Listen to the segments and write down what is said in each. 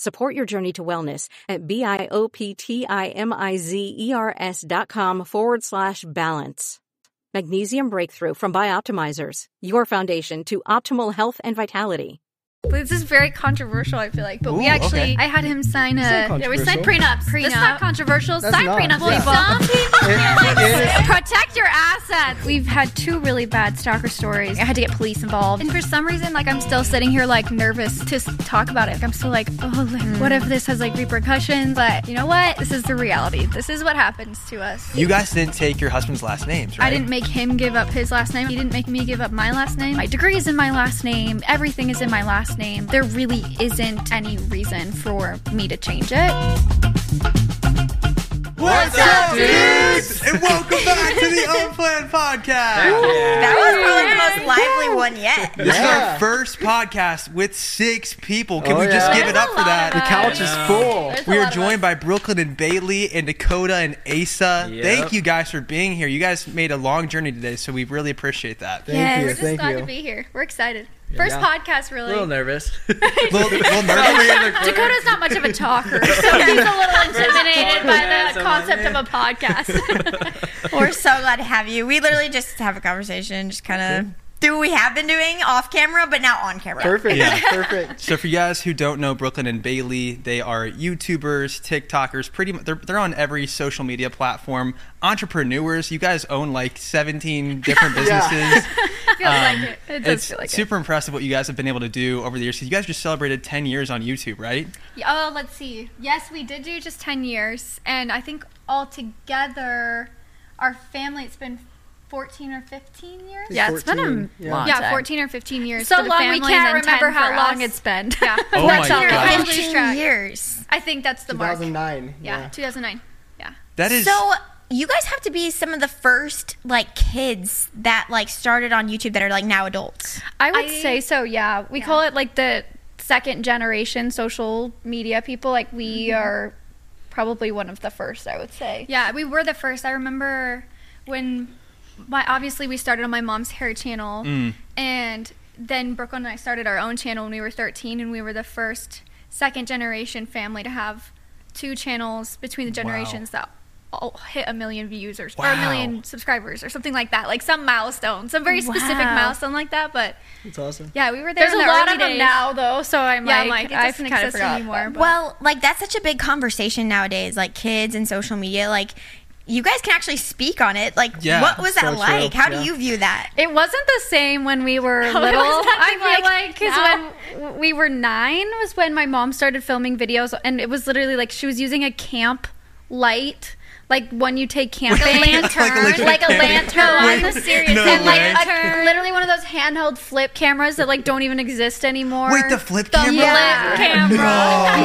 Support your journey to wellness at B-I-O-P-T-I-M-I-Z-E-R-S dot com forward slash balance. Magnesium Breakthrough from Bioptimizers, your foundation to optimal health and vitality. This is very controversial, I feel like. But we actually, okay. I had him sign a. Yeah, we signed prenups. prenups. That's not controversial. That's sign not. prenups, Well, people. some people It- it is- protect your assets. We've had two really bad stalker stories. I had to get police involved, and for some reason, like I'm still sitting here like nervous to talk about it. I'm still like, oh, like, hmm. what if this has like repercussions? But you know what? This is the reality. This is what happens to us. You guys didn't take your husband's last names, right? I didn't make him give up his last name. He didn't make me give up my last name. My degree is in my last name. Everything is in my last name. There really isn't any reason for me to change it. What's up, dudes? and welcome back to the Unplanned Podcast. That was probably the most lively one yet. This is Yeah. our first podcast with six people. Can Oh, we just yeah. give it There's up a for lot that? of The couch is full. There's a We lot are of joined us. by Brooklyn and Bailey and Dakota and Asa. Yep. Thank you guys for being here. You guys made a long journey today, so we really appreciate that. Thank Yes. you. We're just Thank glad you. to be here. We're excited. First Yeah. podcast, A really. little nervous. little, little nervous. Dakota's not much of a talker, so he's a little intimidated by the concept of a podcast. We're so glad to have you. We literally just have a conversation, just kind of do we have been doing off camera, but now on camera. Perfect. Yeah. Perfect. So for you guys who don't know Brooklyn and Bailey, they are YouTubers, TikTokers, pretty much they're, they're on every social media platform. Entrepreneurs, you guys own like 17 different businesses. Feels like Um, it. It does it's feel like super impressive what you guys have been able to do over the years. 'cause you guys just celebrated 10 years on YouTube, right? Oh, let's see. Yes, we did do just 10 years, and I think all together, our family, it's been 14 or 15 years. Yeah, it's been a 14, yeah. long yeah, 14 or 15 years. So long we can't remember how long us. it's been. Yeah. Oh my 14 gosh. 15 lose 15 track. years. I think that's the mark. 2009. Yeah, 2009. Yeah. That is So you guys have to be some of the first like kids that like started on YouTube that are like now adults. I would I- say so, yeah. We call it like the second generation social media people. Like we Mm-hmm. are probably one of the first, I would say. Yeah, we were the first. I remember when my obviously we started on my mom's hair channel Mm. and then Brooklyn and I started our own channel when we were 13 and we were the first second generation family to have two channels between the generations that all hit a million views or, or a million subscribers or something like that. Like some milestone, some very specific Wow. milestone like that, but it's awesome. yeah, we were there There's in a lot early of them days. now, though. So I'm Yeah, like, I'm like it doesn't kind of exist forgot anymore, but- but- Well, like that's such a big conversation nowadays, like kids and social media. Like you guys can actually speak on it. Like Yeah, what was that so true. like? How Yeah. do you view that? It wasn't the same when we were No, little. I nothing feel like like because now. when we were nine was when my mom started filming videos, and it was literally like she was using a camp light, like when you take camping, Like a legit like a camp. lantern. No, on I'm the the serious No and like a, literally one of those handheld flip cameras that like don't even exist anymore. Wait, the flip The camera? Yeah. flip camera.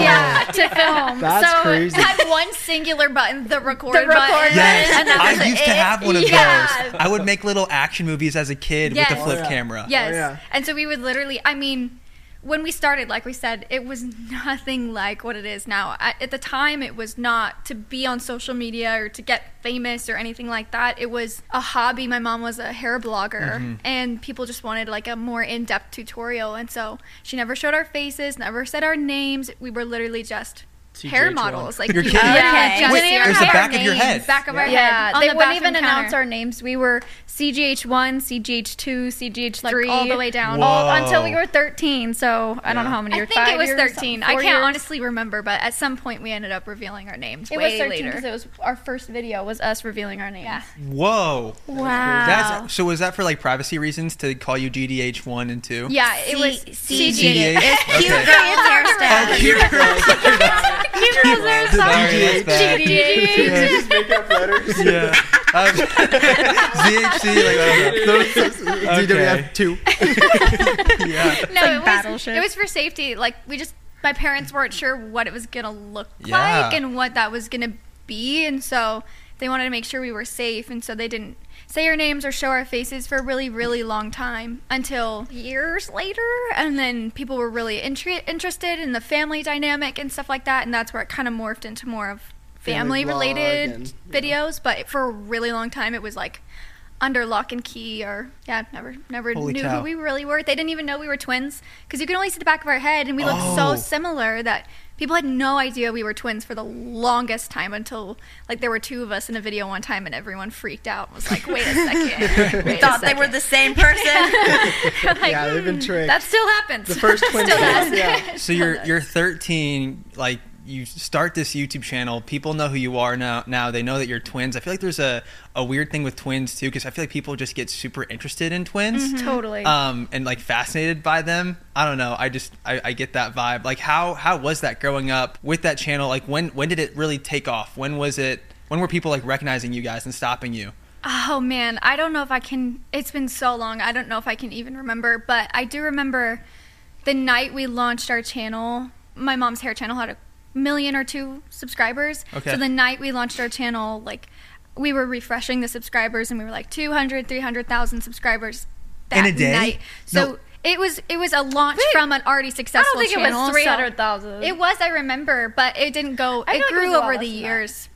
yeah, to film. That's so crazy. It had one singular button, the record, The record button. Yes, and that I was used to have one of Yeah. those. I would make little action movies as a kid with Yes. the flip Oh, yeah. camera. Yes. Oh, yeah. And so we would literally, I mean, when we started, like we said, it was nothing like what it is now. At, at the time, it was not to be on social media or to get famous or anything like that. It was a hobby. My mom was a hair blogger, Mm-hmm. and people just wanted like a more in depth tutorial. And so she never showed our faces, never said our names. We were literally just hair CGH1. models. Like You're people- kidding. Yeah, Okay. just Wait, see it our the hair back of your names, head. Back of our Yeah, head. on they the wouldn't even bathroom announce our names. We were CGH1, CGH2, CGH3, Like, all the way down. all until we were 13. So I don't know how many I years. think it was years, 13. I can't years? honestly remember, but at some point we ended up revealing our names It way was 13 because it was our first video was us revealing our names. Yeah. Whoa. Wow. That's so. Was that for like privacy reasons to call you GDH one and two? Yeah, it was C- CG. CGH. Cute Okay. girls hairstyle. Cute girls. You girls are Sorry, that's. Yeah, just make up letters. Yeah. Um, ZHC, like, I don't know. DWF two. yeah. No, like it was it was for safety. Like we just my parents weren't sure what it was gonna look Yeah. like and what that was gonna be, and so they wanted to make sure we were safe, and so they didn't say our names or show our faces for a really really long time until years later, and then people were really intri- interested in the family dynamic and stuff like that, and that's where it kind of morphed into more of Family family related and- videos. But for a really long time, it was like under lock and key or yeah never never Holy knew cow. who we really were they didn't even know we were twins because you could only see the back of our head and we looked Oh. so similar that people had no idea we were twins for the longest time until like there were two of us in a video one time and everyone freaked out and was like wait a second wait a Thought they were the same person. Like, Yeah, they've been "Hmm, tricked. that still happens The first twin Still does. yeah. So you're you're 13. Like you start this YouTube channel. People know who you are now. Now they know that you're twins. I feel like there's a, a weird thing with twins too, because I feel like people just get super interested in twins. Totally. um, and like fascinated by them. I don't know. I just I, I get that vibe. Like how how was that growing up with that channel? Like when when did it really take off? When was it? When were people like recognizing you guys and stopping you? Oh man, I don't know if I can. It's been so long. I don't know if I can even remember. But I do remember the night we launched our channel. My mom's hair channel had a million or two subscribers. Okay. So the night we launched our channel, like we were refreshing the subscribers, and we were like 200, 300,000 subscribers that In a day? night. So. No. It was it was a launch Wait, from an already successful channel. I successful don't think it channel. was so- 300,000. It was, I remember, but it didn't go. I feel it like it grew was a lot over the than that. years.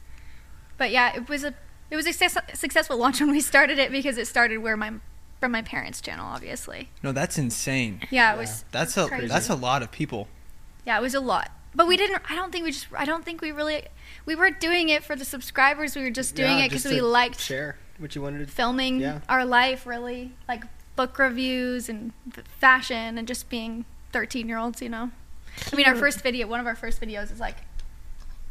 But yeah, it was a it was a success, successful launch when we started it because it started where my from my parents' channel, obviously. No, that's insane. Yeah, it was. That's a Crazy. that's a lot of people. Yeah, it was a lot. But we didn't. I don't think we just. I don't think we really. We weren't doing it for the subscribers. We were just doing Yeah, it because we liked share what you wanted to filming Yeah. our life. Really, like book reviews and fashion and just being thirteen year olds. You know. I mean, our first video. One of our first videos is like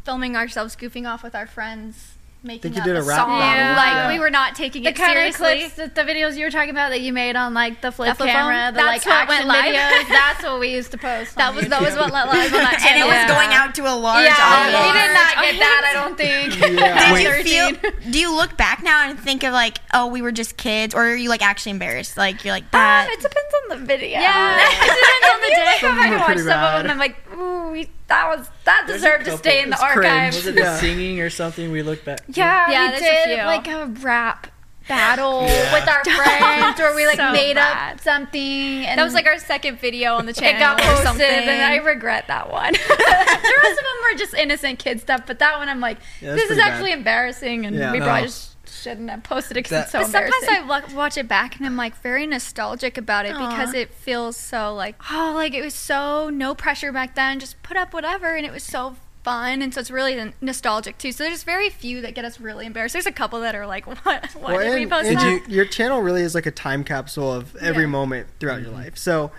filming ourselves goofing off with our friends, making you up did a, a rap song. battle. Like Yeah. we were not taking the it kind of seriously. clips, the, the videos you were talking about that you made on like the flip The flip camera, phone? the That's like what went action live. videos. That's what we used to post. that was YouTube. that was what let live on that and it was going out to a large Yeah, audience. we did not get that. I don't think. Yeah. Did you feel? Do you look back now and think of like, oh, we were just kids, or are you like actually embarrassed? Like you're like Um, that. it depends on the video. Yeah. it depends on the day. I go Some of back them and are watch pretty some of them, and I'm like, ooh, we, that was that deserved to stay in the It's archives. Was it Yeah. the singing or something we look back? Yeah, Yeah, we there's a did like a rap battle Yeah. with our friends, where we like So made bad. up something. And That was like our second video on the channel. it got or posted, something. and I regret that one. the rest of them were just innocent kid stuff, but that one I'm like, Yeah, this is pretty bad. actually embarrassing, and Yeah. we No. probably just shouldn't have posted it because it's so But sometimes. I wa- watch it back and I'm like very nostalgic about it because it feels so like oh like it was so no pressure back then. Just put up whatever and it was so fun. And so it's really nostalgic too. So there's very few that get us really embarrassed. There's a couple that are like what? Why Well, did we post and that? you- your channel really is like a time capsule of every Yeah. moment throughout your mm-hmm. life. So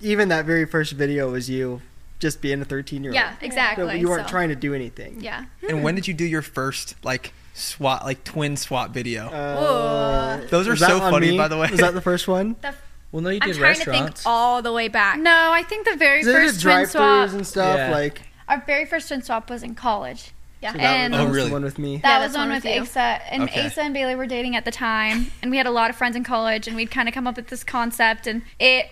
even that very first video was you just being a 13 year old. yeah exactly. You weren't so, trying to do anything. yeah. Hmm. And when did you do your first like swap like twin swap video? Uh, Those are so funny, me? by the way. Was that the first one? Well, no, you I'm did trying to think all the way back no, I think the very Is it first twin drive-thrus swap, and stuff? Yeah. Like our very first twin swap was in college. yeah so that, And- was, that Oh, was really? the one with me. That Yeah, was that's one one with with you. Asa, and Okay. Asa and Bailey were dating at the time, and we had a lot of friends in college, and we'd kind of come up with this concept, and it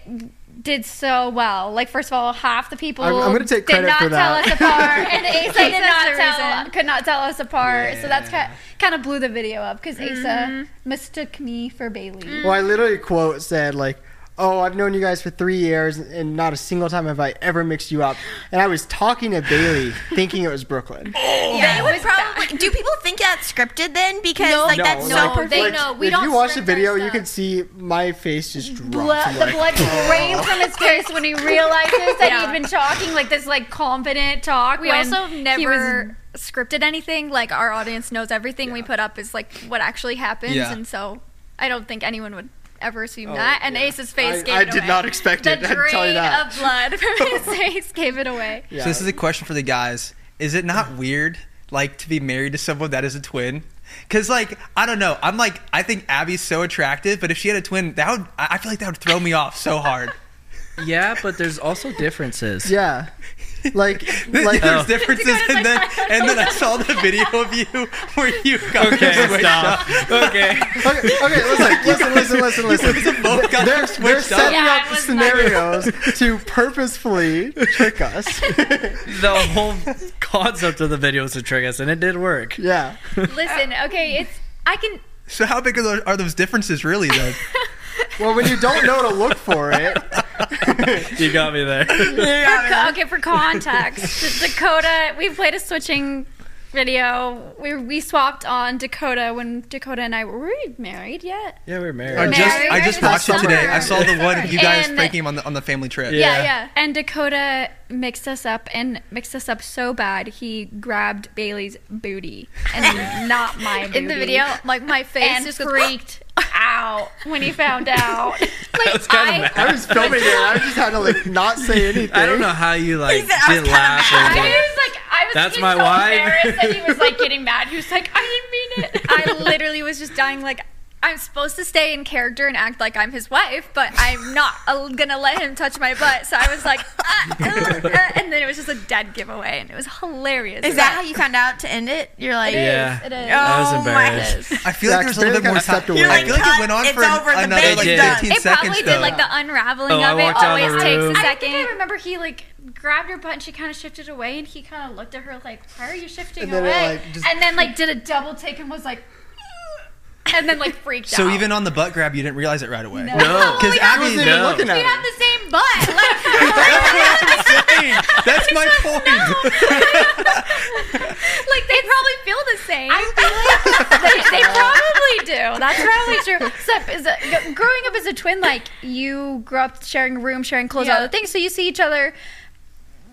did so well. Like first of all, half the people I'm- I'm gonna take did not for tell us apart, and Asa did not the tell reason. could not tell us apart. So that's Yeah. kind kind of blew the video up because Mm-hmm. Asa mistook me for Bailey. Well, I literally quote said like, "Oh, I've known you guys for three years, and not a single time have I ever mixed you up." And I was talking to Bailey, thinking it was Brooklyn. Oh, they would probably. Do people think that's scripted then? Because No, like no, that's no, so. like, they like, know. We if don't If you watch the video, you can see my face just drop. blood, I'm the like, blood drained from his face when he realizes that Yeah. he had been talking like this, like confident talk. We when also he never scripted anything. Like our audience knows everything we put up is like what actually happens, Yeah. and so I don't think anyone would ever assume Oh, that. And yeah. Ace's face I- gave I it did not expect it, I to drain tell you that. of blood from his face gave it away. yeah. So this is a question for the guys. Is it not weird, like, to be married to someone that is a twin? Cause like I don't know, I'm like I think Abby's so attractive, but if she had a twin, that would I I feel like that would throw me off so hard. Yeah, but there's also differences. yeah, like like There's oh. differences, and then and then I saw the video of you where you got Okay, switched stop. up. Okay. okay, okay, listen, listen, listen, listen, listen. Both got They're, they're switched up. setting Yeah, up it was scenarios to purposefully trick us. The whole concept of the video was to trick us, and it did work. yeah. Uh, listen, okay, it's I can. So how big are those, are those differences really then? Well, when you don't know to look for it, You got me there. For, co- okay, for context, Dakota, we played a switching video. We we swapped on Dakota when Dakota and I were we married yet. Yeah, we're I married. just Married I just this watched it today. I saw the one you guys And- breaking him on the on the family trip. Yeah. Yeah, yeah. And Dakota mixed us up and mixed us up so bad he grabbed Bailey's booty and not my booty. In the video, like my face and just goes, freaked out when he found out. I was kind I- of I mad. was filming it. I just had to like not say anything. I don't know how you like said, "I was didn't laugh. I And, like, was like, I was That's my so wife. embarrassed that he was like getting mad. He was like, I didn't mean it. I literally was just dying. Like I'm supposed to stay in character and act like I'm his wife, but I'm not uh, gonna let him touch my butt. So I was like, ah, uh, uh, and then it was just a dead giveaway, and it was hilarious. Is that how you found out to end it? You're like, yeah, It is. I was Oh, embarrassed. I feel Yeah, like there's a 'cause little bit more kinda time. away. You're I feel like it went on it's for over, the another baby's like 15 It seconds probably though. did like the unraveling Oh, of it. Always takes a a I second. think I remember he like grabbed her butt and she kind of shifted away and he kind of looked at her like, why are you shifting And away? like, just- and then like did a double take and was like, and then like freaked So out. So even on the butt grab, you didn't realize it right away. No, oh Because I Abby, wasn't even no. looking at we it. have the same butt. Like, that's my point. like they probably feel the same. I feel like they, they probably do. That's probably true. Except is it, growing up as a twin, like you grew up sharing a room, sharing clothes, Yeah. other things, so you see each other.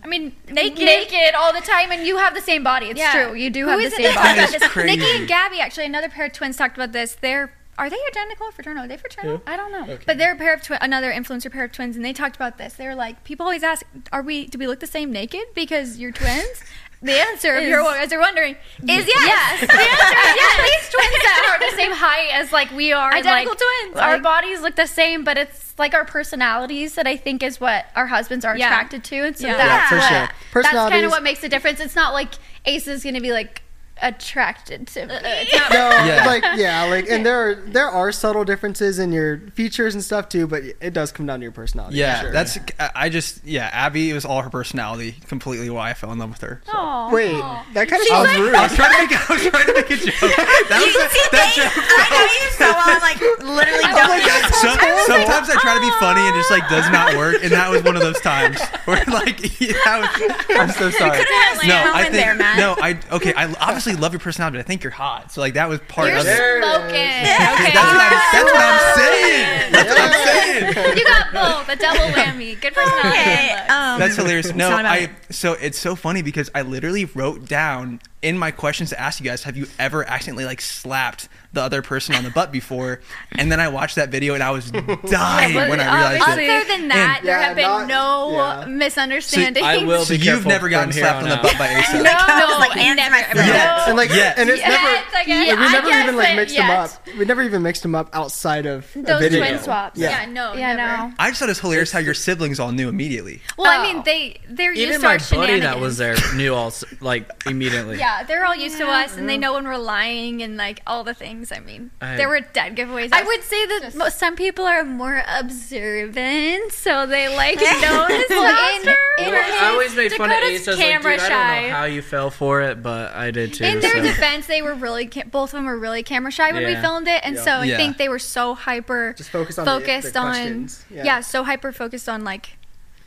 I mean, Naked. naked, all the time, and you have the same body. It's Yeah. true. You do Who have the same body. said That is this? Niki and Gabi, actually, another pair of twins talked about this. They're are they identical or fraternal? Are they fraternal? I don't know. But they're a pair of twin, another influencer pair of twins, and they talked about this. They were like, people always ask, "Are we? Do we look the same naked because you're twins?" The answer, if Is- you're as you're wondering, is yes. Yes. the answer is yes. At least twins that are the same height as like we are. Identical like, twins, Our like- bodies look the same, but it's like our personalities that I think is what our husbands are Yeah. attracted to, and so Yeah. that's Yeah, for what, sure. That's kind of what makes the difference. It's not like Ace is going to be like attracted to uh, uh, me. It's No, Yeah. like yeah, like and there are there are subtle differences in your features and stuff too, but it does come down to your personality. Yeah, sure. that's. I I just yeah. Abby it was all her personality, completely why I fell in love with her. So. Aw. Wait, that kind of sounds was, rude. I was trying to make. I was trying to make a joke. That was You see, that Dave, joke. I know you so well. I'm like literally Oh don't. So, sometimes I try to be funny and just like does not work, and that was one of those times where like yeah, that was, I'm so sorry. had No, I moment think there, Matt. no, I okay. I obviously love your personality. But I think you're hot, so like that was part You're of it. smoking. Okay. That's what I'm. That's what I'm saying. That's what I'm saying. You got both, a double whammy. Good personality. Okay, um, That's hilarious. No, not about I. So it's so funny because I literally wrote down in my questions to ask you guys: Have you ever accidentally like slapped the other person on the butt before? And then I watched that video and I was dying but when I realized obviously- it. Other than that, And- there Yeah, have been not- no yeah. misunderstandings. I will So be you've never gotten slapped on on the butt by Asa. No, That was like hands never. my face. Yes, and like, Yes. and it's Yes, never. I guess. and we never even like it- mixed them up. We never even mixed them up outside of a Those video. twin swaps. Yeah. yeah, no, Yeah, never. no. I just thought it was hilarious how your siblings all knew immediately. Well, I Oh. mean, they they're Even used my to our buddy that was there knew all like immediately. Yeah, Yeah, they're all used to us, and they mm. know when we're lying and like all the things. I mean, I- there were dead giveaways. I would say that mo- some people are more observant, so they like notice Well, faster. in- Well, I always made fun of Dakota's Ace. I was like, camera dude, I don't shy. know how you fell for it, but I did too. In their so. defense, they were really ca- both of them were really camera shy when we Yeah. filmed it, and so I Yeah. think they were so hyper Just focus on the- the focused on questions. yeah. Yeah. so hyper focused on like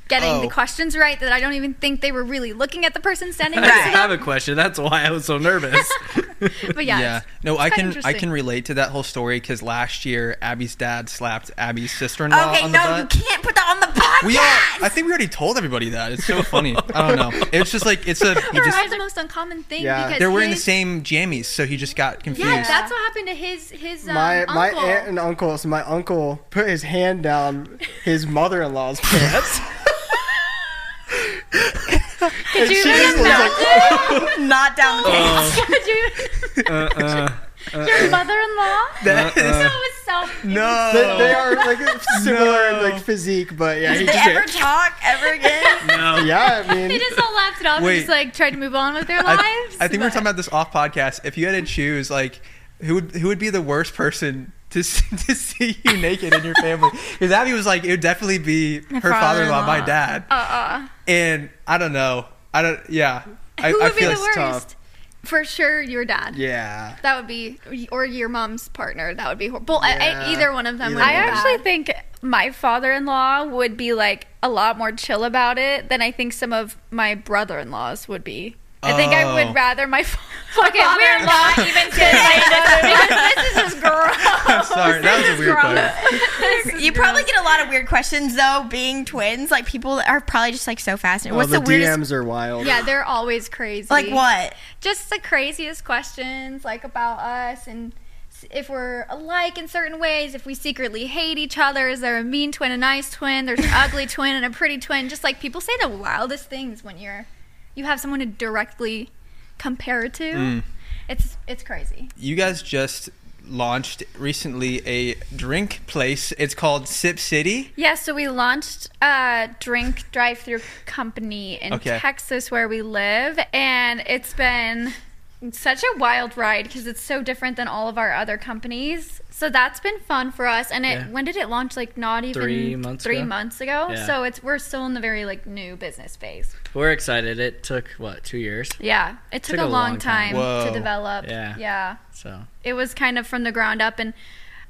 getting Oh. the questions right that I don't even think they were really looking at the person standing I next didn't to have a question. That's why I was so nervous. But yeah, yeah. it's- No, I can I can relate to that whole story because last year Abby's dad slapped Abby's sister-in-law Okay, on the no, butt. you can't put that on the podcast. We all, I think we already told everybody that. It's so funny. I don't know. It's just like it's a. He it's just, the most uncommon thing Yeah. because they're wearing the same jammies, so he just got confused. Yeah, that's what happened to his his um, my my aunt and uncle. So my uncle put his hand down his mother-in-law's pants. Could you she just was like, Not down the pants. Could you? uh, Your mother-in-law? That is- That was so. no. they, they are like similar No. like physique, but yeah, he Did they just ever talk ever again? no. yeah. I mean, They just all laughed it off Wait. and just like tried to move on with their I, lives. I think we're but- talking about this off podcast. If you had to choose, like, who would who would be the worst person to see, to see you naked in your family? Because Abby was like, it would definitely be her father-in-law, my father-in-law. dad, Uh-uh. and I don't know. I don't. Yeah. Who I would be feel the worst? tough. For sure, your dad. yeah. That would be, or your mom's partner. That would be horrible. I- I- Yeah. either one of them. Either would I be actually bad. think my father-in-law would be like a lot more chill about it than I think some of my brother-in-laws would be. I think I Oh. would rather my fa- okay, we're not even saying this because this is gross. Sorry, that was a weird question. You probably get a lot of weird questions though, being twins. Like people are probably just like so fascinated. Oh, What's the, the, weirdest? DMs are wild. Yeah, they're always crazy. Like what? Just the craziest questions, like about us and if we're alike in certain ways, if we secretly hate each other, is there a mean twin, a nice twin, there's an ugly twin and a pretty twin. Just like people say the wildest things when you're you have someone to directly compare to. Mm. It's it's crazy. You guys just launched recently a drink place. It's called Sip City. Yeah, so we launched a drink drive-through company in Okay. Texas where we live, and it's been such a wild ride because it's so different than all of our other companies. So that's been fun for us. And it Yeah. when did it launch? Like not even Three months three ago? months ago. Yeah. So it's we're still in the very like new business phase. We're excited. It took what two years? Yeah, it took, a, long, time, Whoa. to develop. Yeah. yeah. So it was kind of from the ground up and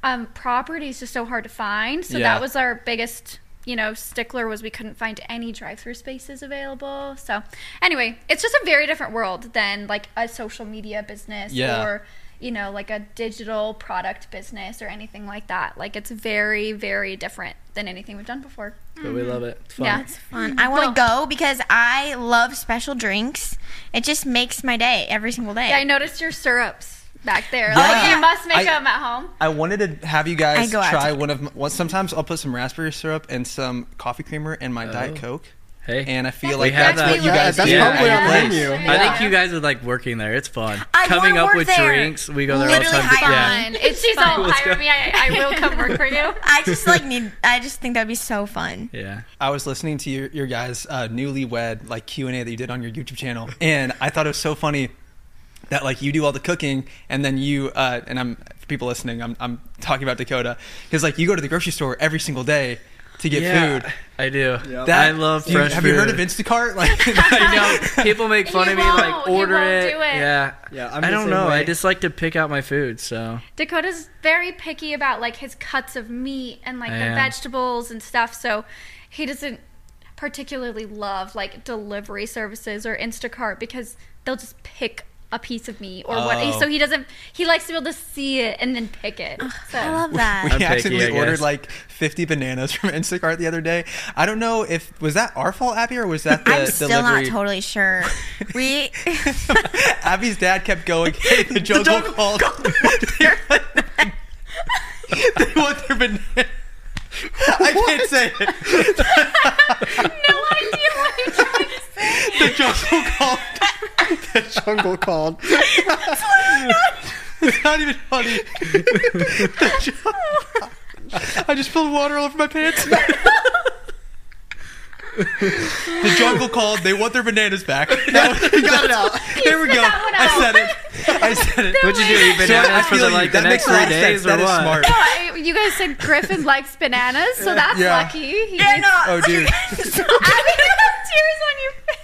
um, property is just so hard to find so Yeah. that was our biggest you know stickler was we couldn't find any drive-through spaces available so anyway it's just a very different world than like a social media business Yeah. or you know like a digital product business or anything like that like it's very very different than anything we've done before but we love it. It's fun. yeah It's fun. I want to go because I love special drinks. It just makes my day every single day. yeah i noticed your syrups back there Yeah. like you must make I- them at home I wanted to have you guys I go out try one of. My, well, sometimes I'll put some raspberry syrup and some coffee creamer in my Diet Oh. Coke, Hey, and I feel That's like have that's that. what you guys that's do probably at on the place. menu. I think you guys would like working there. It's fun. I Coming up with there. drinks. We go there all the time. hire yeah. me. if she's all Let's hire me I, I will come work for you I just like need. I just think that'd be so fun. Yeah. I was listening to your, your guys' uh, newlywed like Q and A that you did on your YouTube channel, and I thought it was so funny that like you do all the cooking, and then you uh, and I'm for people listening, I'm I'm talking about Dakota because like you go to the grocery store every single day to get yeah, food. I do. Yep. That- I love do you- fresh Have you heard of. Instacart? Like I know people make fun You of me won't. like You order won't it. do it. Yeah. Yeah, I'm I don't know. way. I just like to pick out my food. So Dakota's very picky about like his cuts of meat and like I the am. vegetables and stuff. So he doesn't particularly love like delivery services or Instacart because they'll just pick a piece of meat or what. Oh. So he doesn't. He likes to be able to see it and then pick it. So I love that. we I'm picky, accidentally ordered like 50 bananas from Instacart the other day. I don't know if was that our fault, Abby, or was that the I'm still delivery? not totally sure. We. Abby's dad kept going, hey, the jungle, called. they want their banana. I can't say it. no idea what you're trying to say. The jungle called. the jungle called. It's not even funny. The jungle- I just spilled water all over my pants. the jungle called. They want their bananas back. That was- got it out. There we go. I said it. I said it. What'd you do? Eat So I bananas for the, you. like the next makes a lot three days or That is what? smart. I- you guys said Griffin likes bananas, so that's Yeah. lucky. He Yeah, eats- no. Oh, dude. Abby, you have tears on your face.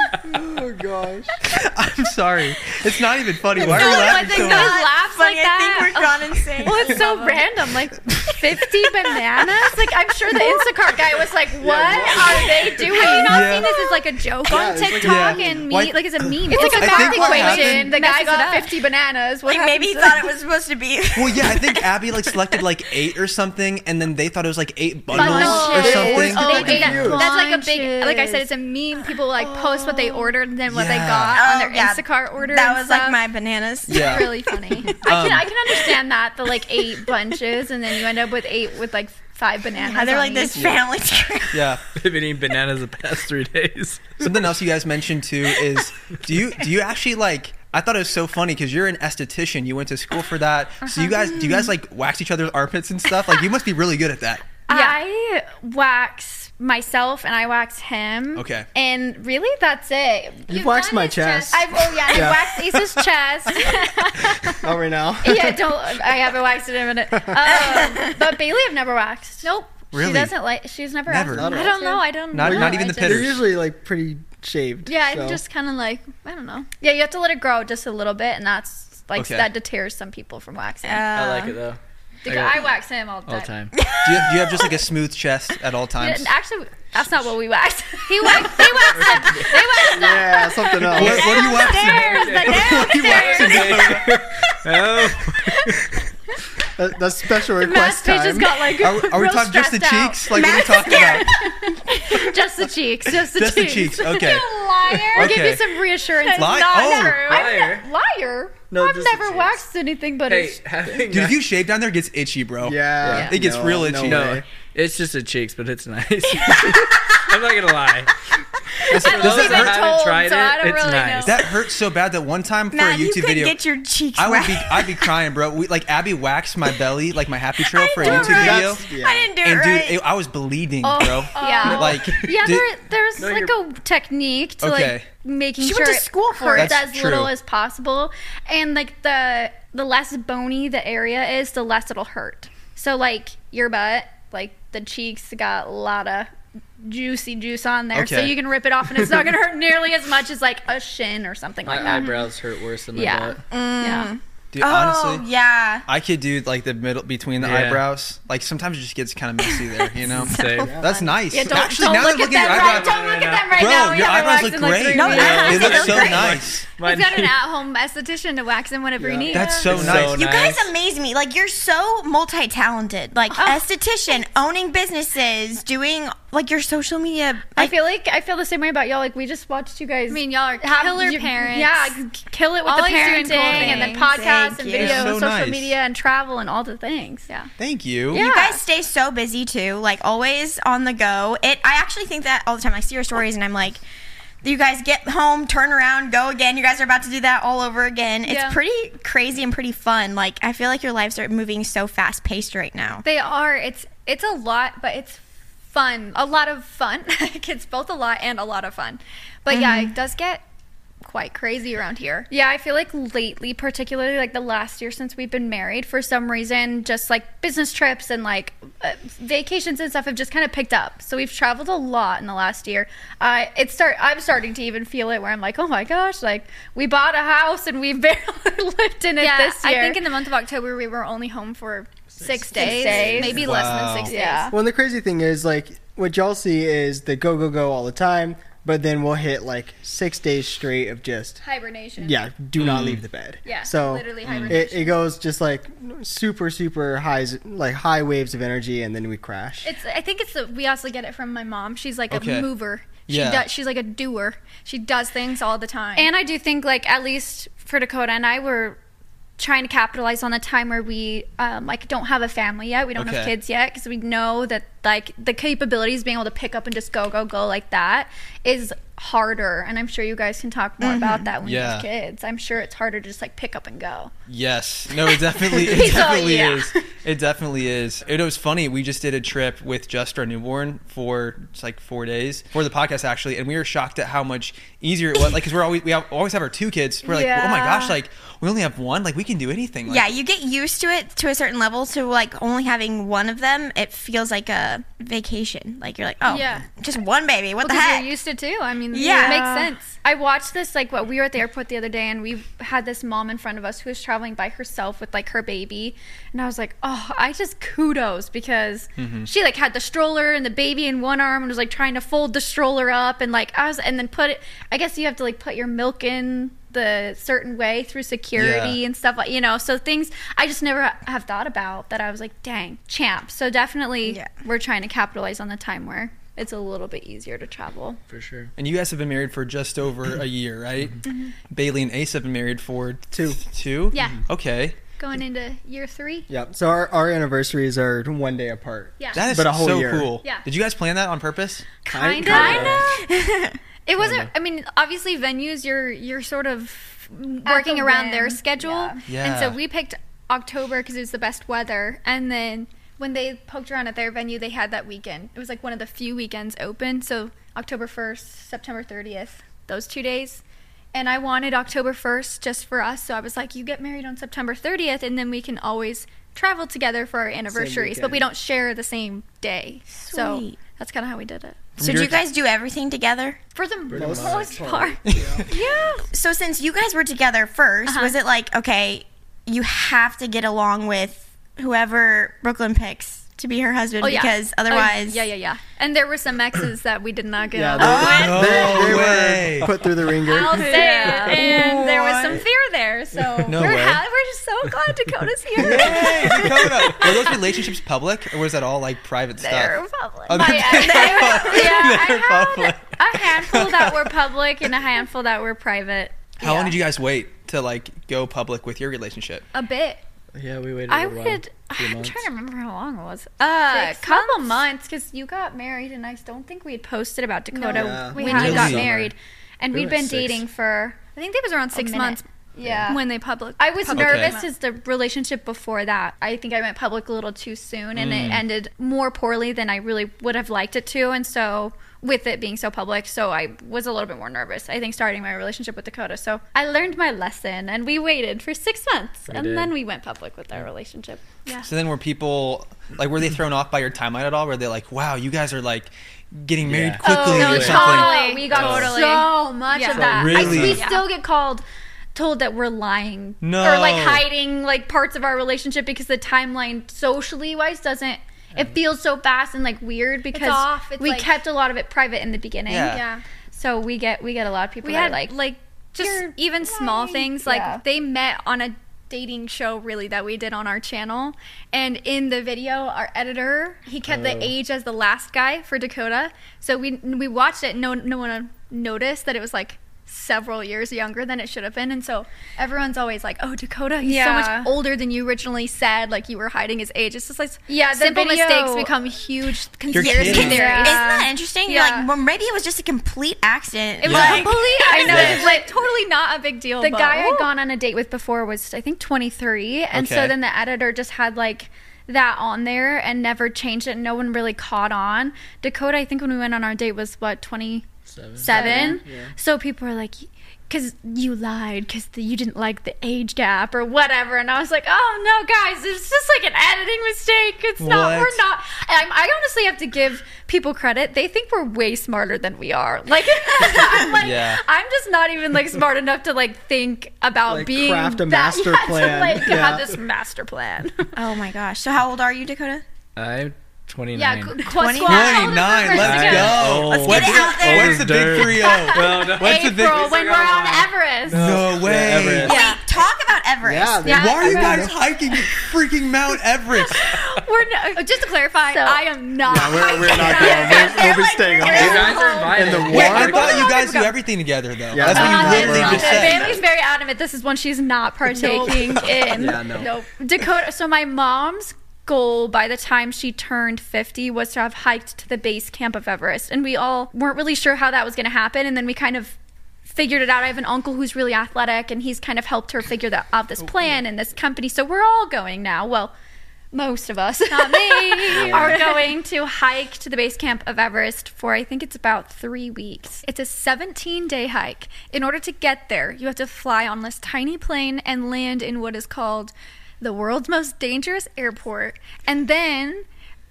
Oh gosh. I'm sorry. It's not even funny. Why are No, we I laughing think so that's much? laughs funny. like I think that. we're gone insane. Well, it's so random. Like 50 bananas. Like I'm sure the Instacart guy was like, "What are they doing?" Have you not Yeah. seen this as like a joke Yeah, on it's like TikTok Yeah. and me like it's a meme? It's like a math equation. happened- The guy messes got 50 bananas. What Like maybe he thought it was supposed to be. Well, yeah, I think Abby like selected like eight or something, and then they thought it was like eight bundles or something. Oh, They they get get- that's like a big, like I said, it's a meme. People like post what they ordered and then what they Yeah. got Oh, on their yeah. Instacart order. That and was like stuff. my bananas. Yeah. really funny. I Um, can I can understand that the like eight bunches and then you end up with eight with like five bananas. Yeah, they're on like this each. family tree. Yeah. I've been eating bananas the past three days. Something else you guys mentioned too is do you do you actually like I thought it was so funny because you're an esthetician. You went to school for that. So you guys do you guys like wax each other's armpits and stuff? Like you must be really good at that. I wax myself and I wax him. Okay. And really, that's it. You've waxed my chest. I've oh yeah, Yeah. I waxed Ace's chest. Not right now. yeah, don't. I haven't waxed it in a minute. Um, but Bailey, I've never waxed. Nope. Really? She doesn't like. She's never. Never. asked Not I don't know. I don't. Not- know. not even I the just- pitters. They're usually like pretty shaved. Yeah, so. I'm just kind of like I don't know. Yeah, you have to let it grow just a little bit, and that's like Okay. that deters some people from waxing. I like it though. The I guy- got- I wax him all the All time. the time. Do you, do you have just like a smooth chest at all Yeah, times? Actually, that's not what we wax. He waxed. He waxed. it. They waxed. Yeah, something else. What, what are you waxing? There's the What are you waxing? oh, That- that's special Mass request page time. just got like. Are, we- are we real talking just the stressed out. cheeks? Like what are we talking about? Just the cheeks. Just the Just the cheeks. cheeks. Okay. Liar. I'll give Okay. you some reassurance. Li- Not oh. never. I'm Liar. not- liar. No, I've never waxed anything but hey, it's Dude, if you shave down there, it gets itchy, bro. Yeah. It gets no, real itchy. no, way. it's just the cheeks, but it's nice. I'm not gonna lie. Does I've that only hurt? haven't told, tried so I don't it's really nice. know. That hurt so bad that one time for Matt, a YouTube could video, get your cheeks I would be. I'd be crying, bro. We like Abby waxed my belly, like my happy trail for a YouTube right? video, yeah. I didn't do it and dude, right. it, I was bleeding, Oh, bro. Oh. yeah. Like, Yeah, did- there, there's No, like a technique to Okay. like making She sure went to school for it. as That's little as possible, and like the the less bony the area is, the less it'll hurt. So like your butt, like the cheeks got a lot of juicy juice on there, so you can rip it off, and it's not gonna hurt nearly as much as like a shin or something My like that. eyebrows hurt worse than my Yeah. butt. Mm. Yeah. Dude, oh honestly, yeah. I could do like the middle between the Yeah. eyebrows. Like sometimes it just gets kind of messy there, you know. Same. That's nice. Yeah, don't, Actually, don't now look that I'm looking them at your right. Don't look at them right bro, now. We your eyebrows waxed look in, like, great. No, weeks. yeah, They they look look so great. nice. My- We've got an at-home esthetician to wax him whenever you need. That's so It's nice. so You nice. guys amaze me. Like you're so multi-talented. Like oh. esthetician, owning businesses, doing like your social media. I Like, feel like I feel the same way about y'all. Like we just watched you guys. I mean, y'all are killer you- parents. Yeah, kill it with Always the parenting and then things. Podcasts and you. video So and social nice. media and travel and all the things. Yeah. Thank you. Yeah. you guys stay so busy too. Like always on the go. It. I actually think that all the time. I see your stories and I'm like. You guys get home, turn around, go again. You guys are about to do that all over again. It's Yeah. pretty crazy and pretty fun. Like I feel like your lives are moving so fast paced right now. They are. It's it's a lot, but it's fun. A lot of fun. Like, it's both a lot and a lot of fun. But yeah, Mm-hmm. it does get quite crazy around here. Yeah, I feel like lately, particularly like the last year since we've been married, for some reason, just like business trips and like uh, vacations and stuff have just kind of picked up. So we've traveled a lot in the last year. I it start I'm starting to even feel it where I'm like, oh my gosh, like we bought a house and we barely lived in it Yeah, this year. I think in the month of October we were only home for six, days, days. maybe less than six Yeah. days. Well, and the crazy thing is, like, what y'all see is the go, go, go all the time, but then we'll hit like six days straight of just, Hibernation. yeah, do not mm. leave the bed. Yeah, So literally mm. it, hibernation. it goes just like super, super highs, like high waves of energy, and then we crash. It's. I think it's. The, we also get it from my mom. She's like Okay. a mover. She Yeah. does. She's like a doer. She does things all the time. And I do think, like, at least for Dakota and I, we're trying to capitalize on the time where we, um, like, don't have a family yet. We don't have kids yet because we know that like the capabilities being able to pick up and just go go go like that is harder and i'm sure you guys can talk more about mm-hmm. that when you have kids i'm sure it's harder to just like pick up and go Yes. No, it definitely it He's all, definitely yeah. is. It definitely is. It was funny. We just did a trip with just our newborn for just like four days for the podcast actually, and we were shocked at how much easier it was. Like, because we're always we have, always have our two kids. We're like, oh my gosh, like we only have one. Like we can do anything. Like, yeah, you get used to it to a certain level. So like only having one of them, it feels like a vacation. Like you're like, oh, Yeah. just one baby. What the heck? you're used to too. I mean, Yeah. it makes sense. I watched this like what we were at the airport the other day and we had this mom in front of us who was traveling by herself with like her baby and I was like, "Oh, I just kudos because mm-hmm. she like had the stroller and the baby in one arm and was like trying to fold the stroller up and like I was and then put it I guess you have to like put your milk in the certain way through security Yeah. and stuff like you know so things I just never have thought about that I was like dang champ so definitely Yeah. we're trying to capitalize on the time where it's a little bit easier to travel For sure. And you guys have been married for just over a year, right? Mm-hmm. Mm-hmm. Bailey and Ace have been married for Two. Two. Yeah. Mm-hmm. Okay. Going into year three. Yep. So our, our anniversaries are one day apart. yeah That is But a whole so year. cool. Yeah. Did you guys plan that on purpose? kind Kinda. It wasn't. I mean, obviously, venues you're you're sort of working the around whim. their schedule, Yeah. Yeah. and so we picked October because it was the best weather, and then when they poked around at their venue, they had that weekend. It was like one of the few weekends open, so October first, September thirtieth, those two days. And I wanted October 1st just for us. So I was like, you get married on September 30th, and then we can always travel together for our anniversaries, but we don't share the same day. So that's kind of how we did it. so do you guys do everything together? For the most most part. part. Yeah. So since you guys were together 1st Uh-huh. was it like okay, you have to get along with whoever Brooklyn picks to be her husband Oh, yeah. because Oh, otherwise, yeah, yeah, yeah. And there were some exes that we did not get Yeah, along they, with. Oh, no they, they way. were put through the ringer. I'll say Yeah. it. And there was some fear there. So No we're, way. ha- we're just so glad Dakota's here. Hey, Dakota. Were those relationships public, or was that all like private They're stuff? public. Oh, My uh, they're- ex- yeah, They're I public. had a handful that were public and a handful that were private. How long did you guys wait to like go public with your relationship? A bit. Yeah, we waited. I a while. would. I'm months. trying to remember how long it was. Uh, a Six couple months? months because you got married, and I don't think we had posted about Dakota Yeah. when you hadn't. got Really? married, and We we'd went been six. dating for I think that was around six minute. months yeah. when they public. I was public nervous came out. as the relationship before that. I think I went public a little too soon, and Mm. it ended more poorly than I really would have liked it to. And so, with it being so public, so I was a little bit more nervous. I think starting my relationship with Dakota. So I learned my lesson, and we waited for six months, and did. then we went public with our relationship. Yeah. So then were people like were they thrown off by your timeline at all? Were they like, wow, you guys are like getting married Yeah. quickly no, or something? totally. We got Totally. so much Yeah. of that. I, Really? we Yeah. still get called, told that we're lying No. or like hiding like parts of our relationship because the timeline socially wise doesn't. It mm-hmm. feels so fast and like weird because off. It's we like- kept a lot of it private in the beginning. Yeah. Yeah. So we get we get a lot of people We that had are like like just "You're even small things like Yeah. they met on a dating show really that we did on our channel and in the video our editor he kept the oh. age as the last guy for dakota so we we watched it no no one noticed that it was like several years younger than it should have been and so everyone's always like oh dakota he's so much older than you originally said like you were hiding his age it's just like Yeah, simple video- mistakes become huge You're conspiracy kidding. theories Isn't that interesting? You're like, well, maybe it was just a complete accident. it was Yeah. complete I know Yeah. it's like totally not a big deal the but guy. I'd gone on a date with before was I think 23, and Okay. so then the editor just had like that on there and never changed it. And no one really caught on. Dakota, I think when we went on our date was what 27. Seven. So people are like. Because you lied, because you didn't like the age gap or whatever, and I was like, "Oh no, guys, it's just like an editing mistake. It's not. What? We're not." I'm, I honestly have to give people credit. They think we're way smarter than we are. Like, I'm like, Yeah. I'm just not even like smart enough to like think about Like, being craft a that- master yeah. To, like Yeah. have this master plan. Oh my gosh. So how old are you, Dakota? I'm 29. yeah, qu- qu- 29. 29. Let's go. Oh. Let's What's get it the- out there. What's the big Dirt. 3 0? Well, no. What's the big April when we're on Everest. No way. Everest. Wait, talk about Everest. Yeah, Yeah. Why are you guys hiking freaking Mount Everest? We're no, Oh, just to clarify, So- I am not. Yeah, we're, we're not going. We're, we'll be staying You guys are invited. In the Wait, I warm. thought you guys do everything together though. Yeah. That's what Uh, you literally it's just said. Bailey's very adamant. This is one she's not partaking in. Yeah, no. Nope. Dakota. So my mom's goal by the time she turned 50 was to have hiked to the base camp of Everest. And we all weren't really sure how that was going to happen. And then we kind of figured it out. I have an uncle who's really athletic and he's kind of helped her figure that, out this plan and this company. So we're all going now. Well, most of us Not me. are going to hike to the base camp of Everest for I think it's about three weeks. It's a 17 day hike. In order to get there, you have to fly on this tiny plane and land in what is called the world's most dangerous airport. And then,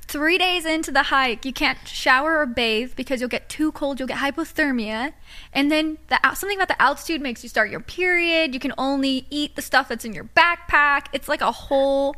three days into the hike, you can't shower or bathe because you'll get too cold, you'll get hypothermia. And then, the, something about the altitude makes you start your period. You can only eat the stuff that's in your backpack. It's like a whole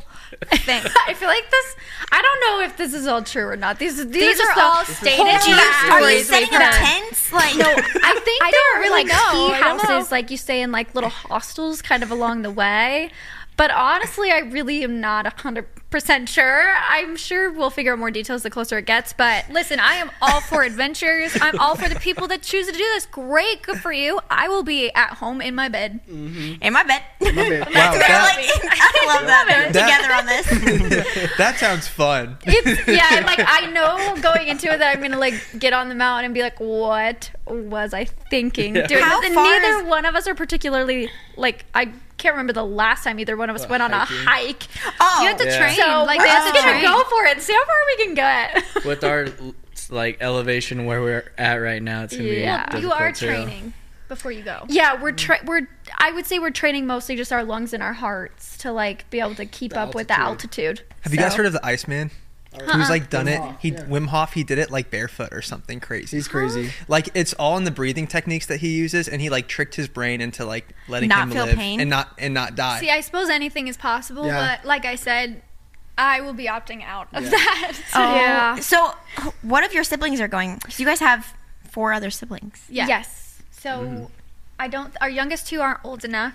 thing. I feel like this. I don't know if this is all true or not. These these, These are, are all stated facts. Are you setting up tents? Like, No, I think I there don't are really like know. ski know. houses, like you stay in like little hostels, kind of along the way. But honestly, I really am not hundred percent sure. I'm sure we'll figure out more details the closer it gets. But Listen, I am all for adventures. I'm all for the people that choose to do this. Great, good for you. I will be at home in my bed. Mm-hmm. in my bed. bed. Wow, that, like, I love that. That- together on this. that sounds fun. it's yeah, and, like I know going into it that I'm gonna like get on the mountain and be like, what was I thinking Yeah. doing How this? And far neither is- one of us are particularly like I can't remember the last time either one of us went on a hike. Oh, You have to Yeah. train. So like we're they have just to gonna train. go for it and see how far we can get. With our like elevation where we're at right now, it's gonna Yeah. be Yeah, You difficult are too. training before you go. Yeah, we're mm-hmm. tra- we're I would say we're training mostly just our lungs and our hearts to like be able to keep The up with the altitude. altitude. Have you guys heard of the Iceman? Uh-uh. Who's like done Wim it? Hof, He yeah. Wim Hof. He did it like barefoot or something crazy. He's crazy. like it's all in the breathing techniques that he uses, and he like tricked his brain into like letting Not him feel live pain? and not and not die. See, I suppose anything is possible, Yeah. but like I said, I will be opting out of Yeah. that. Oh, Yeah. So, what if your siblings are going? Because you guys have four other siblings. Yeah. Yes. So I don't. Our youngest two aren't old enough,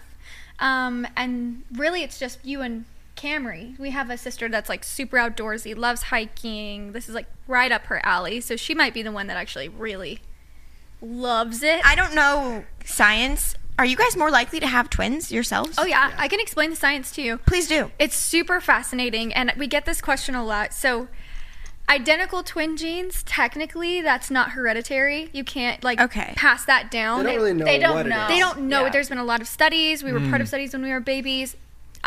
um, and really, it's just you and Camry. We have a sister that's like super outdoorsy, loves hiking. This is like right up her alley. So she might be the one that actually really loves it. I don't know science. Are you guys more likely to have twins yourselves? oh yeah, I can explain the science to you. Please do. It's super fascinating, and we get this question a lot. So, identical twin genes, technically, that's not hereditary. You can't like Okay. pass that down. They don't really know they don't what know. is. They don't know. Yeah. There's been a lot of studies. We were part of mm. studies when we were babies.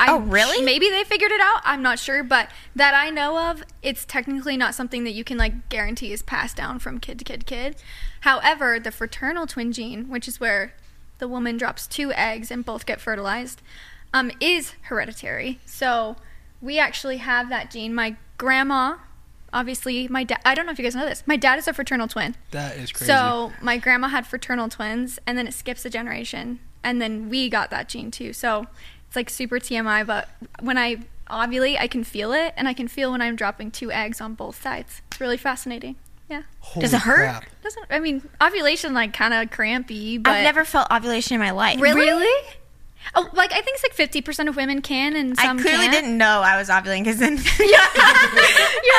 I, Oh, really? Maybe they figured it out. I'm not sure, but that I know of, it's technically not something that you can like guarantee is passed down from kid to kid to kid. However, the fraternal twin gene, which is where the woman drops two eggs and both get fertilized, um, is hereditary. So we actually have that gene. My grandma, obviously, my dad. I don't know if you guys know this. My dad is a fraternal twin. that is crazy. So my grandma had fraternal twins, and then it skips a generation, and then we got that gene too. So it's like super TMI, but when I ovulate, I can feel it, and I can feel when I'm dropping two eggs on both sides. It's really fascinating. Yeah, Holy Does it hurt? crap. doesn't I mean ovulation like kind of crampy, but I've never felt ovulation in my life. really. Oh, like I think it's like fifty percent of women can, and I clearly can't. didn't know I was ovulating because then You're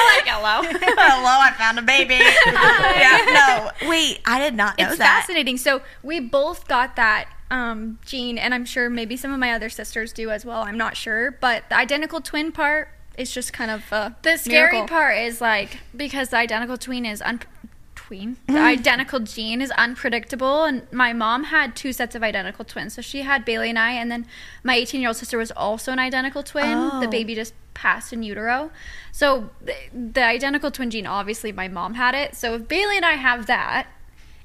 like, hello. hello, I found a baby. yeah, no, wait, I did not know it's that. fascinating. So we both got that um, gene, and I'm sure maybe some of my other sisters do as well. I'm not sure, but the identical twin part is just kind of uh, The scary miracle. part is like because the identical twin is un- tween. The identical gene is unpredictable, and my mom had two sets of identical twins. So she had Bailey and I, and then my 18 year old sister was also an identical twin. The Oh. baby just passed in utero. So the, the identical twin gene, obviously, my mom had it. So if Bailey and I have that.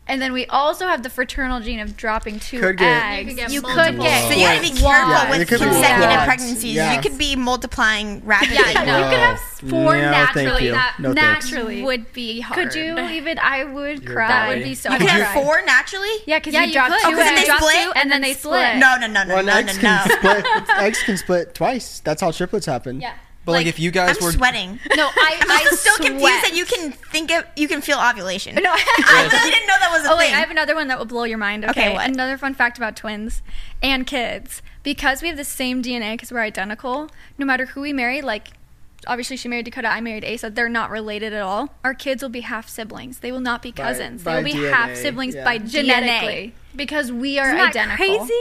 And then we also have the fraternal gene of dropping two Could get- eggs. You could get You could get So you have to be careful Yeah, with it could be consecutive quads. pregnancies. Yeah. You could be multiplying rapidly. Yeah, no. You could have four No, naturally. thank you. That No, thanks. naturally would be hard. Could you even? I would Your cry. That would be so. Hard. You I could have four naturally. Yeah, because Yeah, you you drop could. two Oh, 'cause they split? two, and then they split. No, no, no, no, Well, no, no, no. can split. eggs can split twice. That's how triplets happen. Yeah. But like, if you guys I'm were sweating. No, I, I'm I still so confused that you can think of you can feel ovulation. No, I really didn't know that was a Oh thing. wait, I have another one that will blow your mind. Okay, Okay, what? another fun fact about twins and kids. Because we have the same DNA, because we're identical. No matter who we marry, like obviously she married Dakota, I married Asa. They're not related at all. Our kids will be half siblings. They will not be By- cousins. by they will be DNA, half siblings yeah. by Genetically. DNA. because we are Isn't that identical. crazy?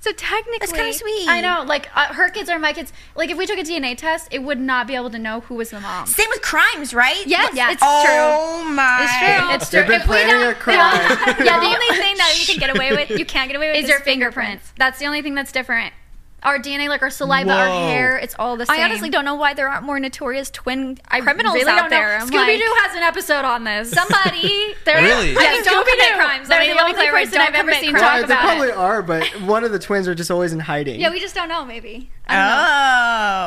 So technically, it's kind of sweet. I know, like uh, her kids are my kids. Like if we took a DNA test, it would not be able to know who was the mom. Same with crimes, right? Yes, Yeah. it's Oh my. It's true. It's true. Been If we don't- a crime. yeah, the only thing that you can get away with, you can't get away with, is your fingerprints. That's the only thing that's different. Our DNA, like our saliva, our hair, it's all the same. I honestly don't know why there aren't more notorious twin I criminals really out don't there. I'm Scooby Doo like, has an episode on this. somebody. They're, Really? Yeah, I mean, don't commit Scooby-Doo. crimes. They're Let me- the let me only person I've ever seen crimes. talk Well, they probably it. are, but one of the twins are just always in hiding. Yeah, we just don't know. Maybe. I don't oh.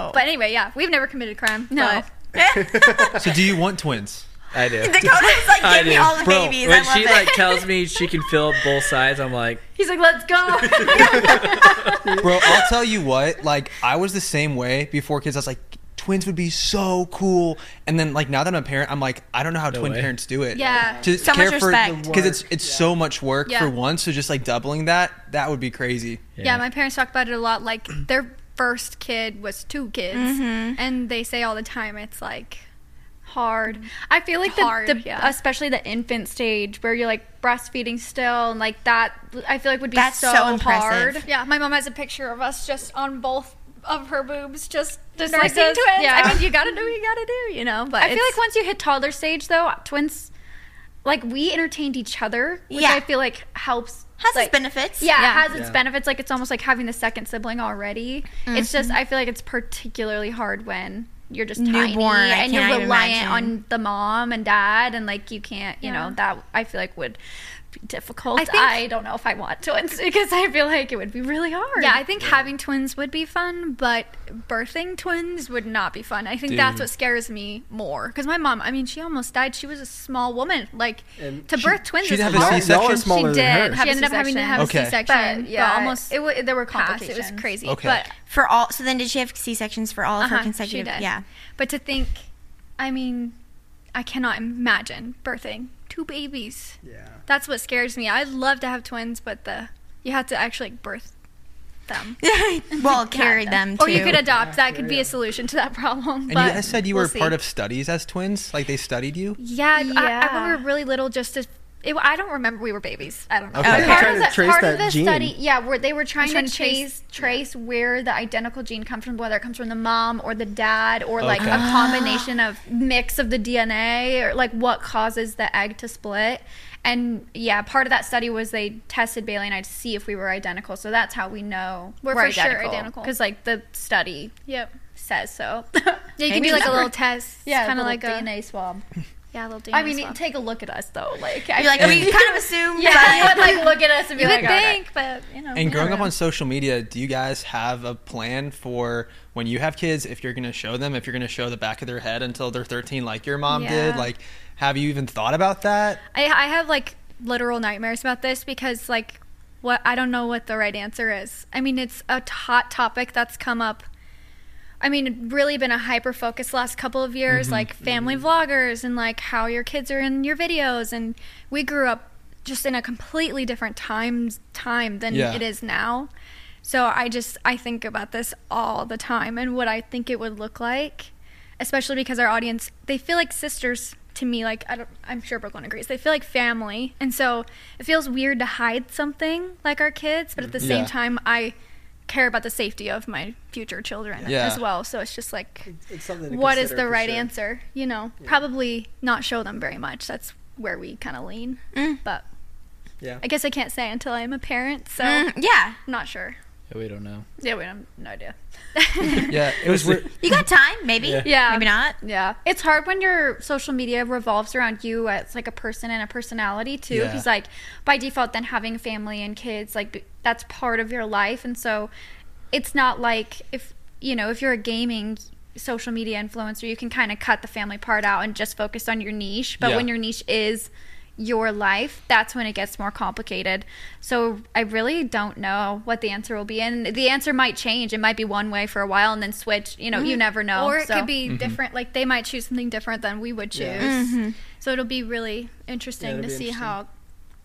know. Oh. But anyway, yeah, we've never committed crime. No. So do you want twins? I do. Dakota's like, I give me do. all the Bro, babies. when I love she it. like tells me she can fill up both sides, I'm like, He's like, let's go. Bro, I'll tell you what, like I was the same way before kids. I was like, twins would be so cool. And then like now that I'm a parent, I'm like, I don't know how twin way. parents do it. Yeah. To So much respect. because it's it's so much work Yeah. for one. So just like doubling that, that would be crazy. yeah. my parents talk about it a lot. Like their first kid was two kids, mm-hmm. and they say all the time it's like hard. I feel like Hard, the, the yeah. especially the infant stage where you're like breastfeeding still and like that. I feel like would be That's so, so impressive. hard. Yeah, my mom has a picture of us just on both of her boobs, just, Just nursing like this, twins. yeah. I mean, you gotta do what you gotta do, you know. But I feel like once you hit toddler stage though, twins, like we entertained each other, which Yeah. I feel like helps. Has like, its benefits. Yeah, Yeah. it has its Yeah. benefits. Like it's almost like having the second sibling already. It's just mm-hmm. I feel like it's particularly hard when you're just Newborn, tiny and you're reliant on the mom and dad, and like you can't, you Yeah. know, that I feel like would be difficult. I, I don't know if I want twins because I feel like it would be really hard. Yeah, I think having twins would be fun, but birthing twins would not be fun. I think that's what scares me more. Because my mom, I mean, she almost died. She was a small woman. Like And to she- birth twins she'd is have hard. Y'all- C-section? smaller She than did her. She ended up having to have Okay. a C-section. But yeah, but almost it, w- there were passed. complications. It was crazy. Okay. But For all, so then did she have C sections for all of her Uh-huh, she consecutive? did. Yeah. But to think, I mean, I cannot imagine birthing two babies. Yeah. That's what scares me. I'd love to have twins, but the you have to actually like, birth them. well, carry them too. Or you could adopt. That could be a solution to that problem. And but you guys said you we'll were see. part of studies as twins, like they studied you. Yeah, I- I, Yeah. when we were really little, just to. It, I don't remember we were babies. I don't know. Okay. Uh, They're part of to the, trace part that of the gene. study, yeah, where they were trying, trying to to trace trace- trace where the identical gene comes from, whether it comes from the mom or the dad, or like Okay. a ah. combination of mix of the DNA, or like what causes the egg to split. And yeah, part of that study was they tested Bailey and I to see if we were identical. So that's how we know We're for sure identical. because like the study Yep. says so. Yeah, you can do like a little test. yeah, kind of little like a DNA swab. Yeah, a little DNA. I mean, swab. take a look at us though. Like, You're like, we kind of assume. yeah, you but- would like look at us and be you like, oh, would think, but you know. And growing yeah. up on social media, do you guys have a plan for when you have kids? If you're going to show them, if you're going to show the back of their head until they're 13, like your mom did, like, have you even thought about that? I, I have like literal nightmares about this because like what I don't know what the right answer is. I mean, it's a hot topic that's come up. I mean, really been a hyper focus last couple of years, mm-hmm. like family vloggers and like how your kids are in your videos. And we grew up just in a completely different times time than Yeah. it is now. So I just I think about this all the time and what I think it would look like, especially because our audience they feel like sisters to me. Like I don't, I'm sure Brooklyn agrees. They feel like family, and so it feels weird to hide something like our kids, but at the same Yeah. time I care about the safety of my future children Yeah. as well. So it's just like It's something to what is the right sure. answer? You know, probably not show them very much. That's where we kind of lean. Mm. But Yeah. I guess I can't say until I'm a parent, so Mm, yeah. I'm not sure. Yeah, we don't know. Yeah, we have no idea. Yeah, it was weird. You got time, maybe. Yeah. Yeah. Maybe not. Yeah, it's hard when your social media revolves around you as like a person and a personality too. Yeah. Because like by default, then having family and kids, like that's part of your life, and so it's not like if you know if you're a gaming social media influencer, you can kind of cut the family part out and just focus on your niche. But Yeah. when your niche is your life, that's when it gets more complicated. So I really don't know what the answer will be, and the answer might change. It might be one way for a while and then switch. You know, you never know. or it So- could be different. Like they might choose something different than we would choose. Yeah. Mm-hmm. So it'll be really interesting it'll to be see interesting. how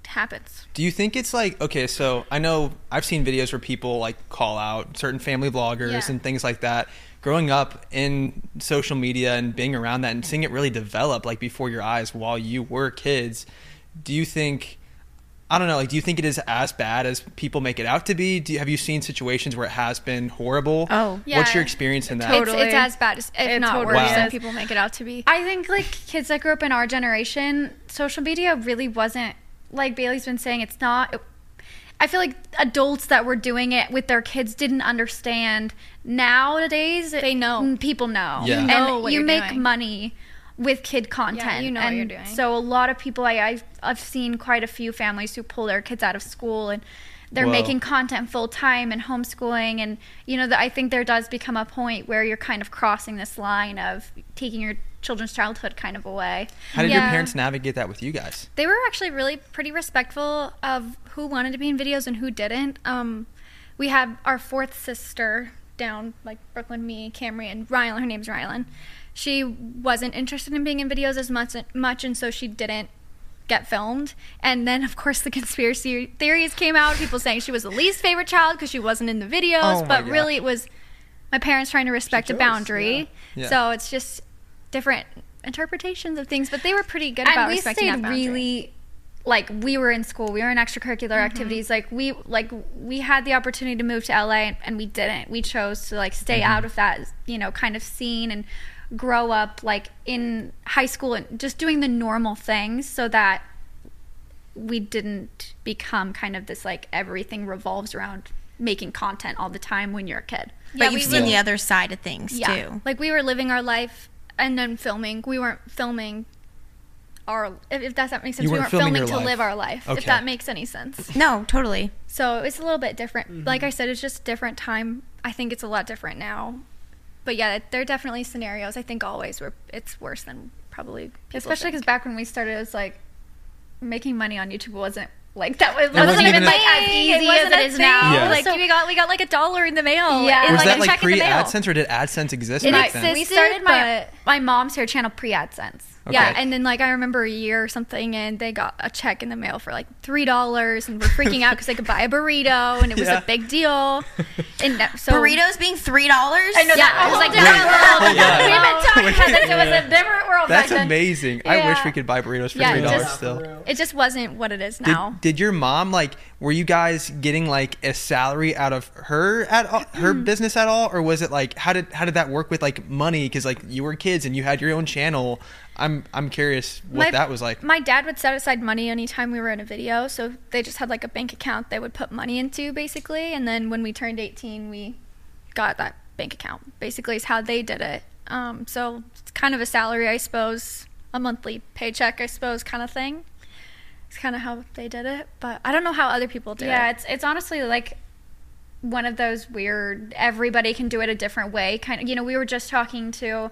it happens. Do you think it's like okay? So I know I've seen videos where people like call out certain family vloggers Yeah. and things like that. Growing up in social media and being around that and seeing it really develop like before your eyes while you were kids, do you think? I don't know. Like, do you think it is as bad as people make it out to be? Do you, have you seen situations where it has been horrible? Oh. Yeah. What's your experience in that? It's, Totally. it's as bad as, if It not totally worse than people make it out to be. I think like kids that grew up in our generation, social media really wasn't like Bailey's been saying. It's not. I feel like adults that were doing it with their kids didn't understand. Nowadays, They know. mm, People know. Yeah. You and know what you you're make doing. money with kid content. you know what you're doing. So a lot of people, I, I've I've seen quite a few families who pull their kids out of school and. They're Whoa. making content full time and homeschooling, and you know, the, I think there does become a point where you're kind of crossing this line of taking your children's childhood kind of away. How did your parents navigate that with you guys? they were actually really pretty respectful of who wanted to be in videos and who didn't. Um, we had our fourth sister down, like Brooklyn, me, Camry, and Rylan. Her name's Rylan. She wasn't interested in being in videos as much, much, and so she didn't get filmed. And then, of course, the conspiracy theories came out. People saying she was the least favorite child because she wasn't in the videos, Oh but God. really it was my parents trying to respect a chose, boundary. yeah. Yeah. So it's just different interpretations of things, but they were pretty good and about we respecting stayed that boundary. really like we were in school we were in extracurricular mm-hmm. activities like we like we had the opportunity to move to la and, and we didn't we chose to like stay out of that you know kind of scene and grow up like in high school and just doing the normal things so that we didn't become kind of this like everything revolves around making content all the time when you're a kid But Yeah, you've we seen were- the other side of things yeah. too. Like we were living our life and then filming. We weren't filming our if, if that makes sense. You we weren't weren't filming filming, to life. live our life. Okay. If that makes any sense. No, totally. So it's a little bit different. Mm-hmm. Like I said, it's just different time. I think it's a lot different now. But yeah, there are definitely scenarios. I think always where it's worse than probably people especially because back when we started it was like making money on youtube wasn't like that was, wasn't wasn't, even even like as easy as wasn't it a is thing. now Yeah. Like So- we got we got like a dollar in the mail. Yeah. and, Was like, that like check in the pre mail. AdSense or did AdSense exist It back then? existed, we started my but- my mom's hair channel pre AdSense. Yeah, and then like I remember a year or something, and they got a check in the mail for like three dollars, and we're freaking out because they could buy a burrito, and it was Yeah. a big deal. And that, so Burritos being three dollars. I know Yeah, that was was like like different different world. world. We've been talking about this. It was Yeah. a different world That's back then. amazing. I wish we could buy burritos for three dollars just- still. It just wasn't what it is Did, now. did your mom like? Were you guys getting like a salary out of her at all, her hmm. business at all, or was it like how did how did that work with like money? Because like you were kids and you had your own channel. I'm I'm curious what My- that was like. My dad would set aside money anytime we were in a video, so they just had like a bank account they would put money into basically, and then when we turned 18, we got that bank account. Basically, is how they did it. Um, so it's kind of a salary, I suppose, a monthly paycheck, I suppose, kind of thing. It's kind of how they did it, but I don't know how other people do Yeah, it. it's it's honestly like one of those weird. Everybody can do it a different way. Kind of, you know, we were just talking to.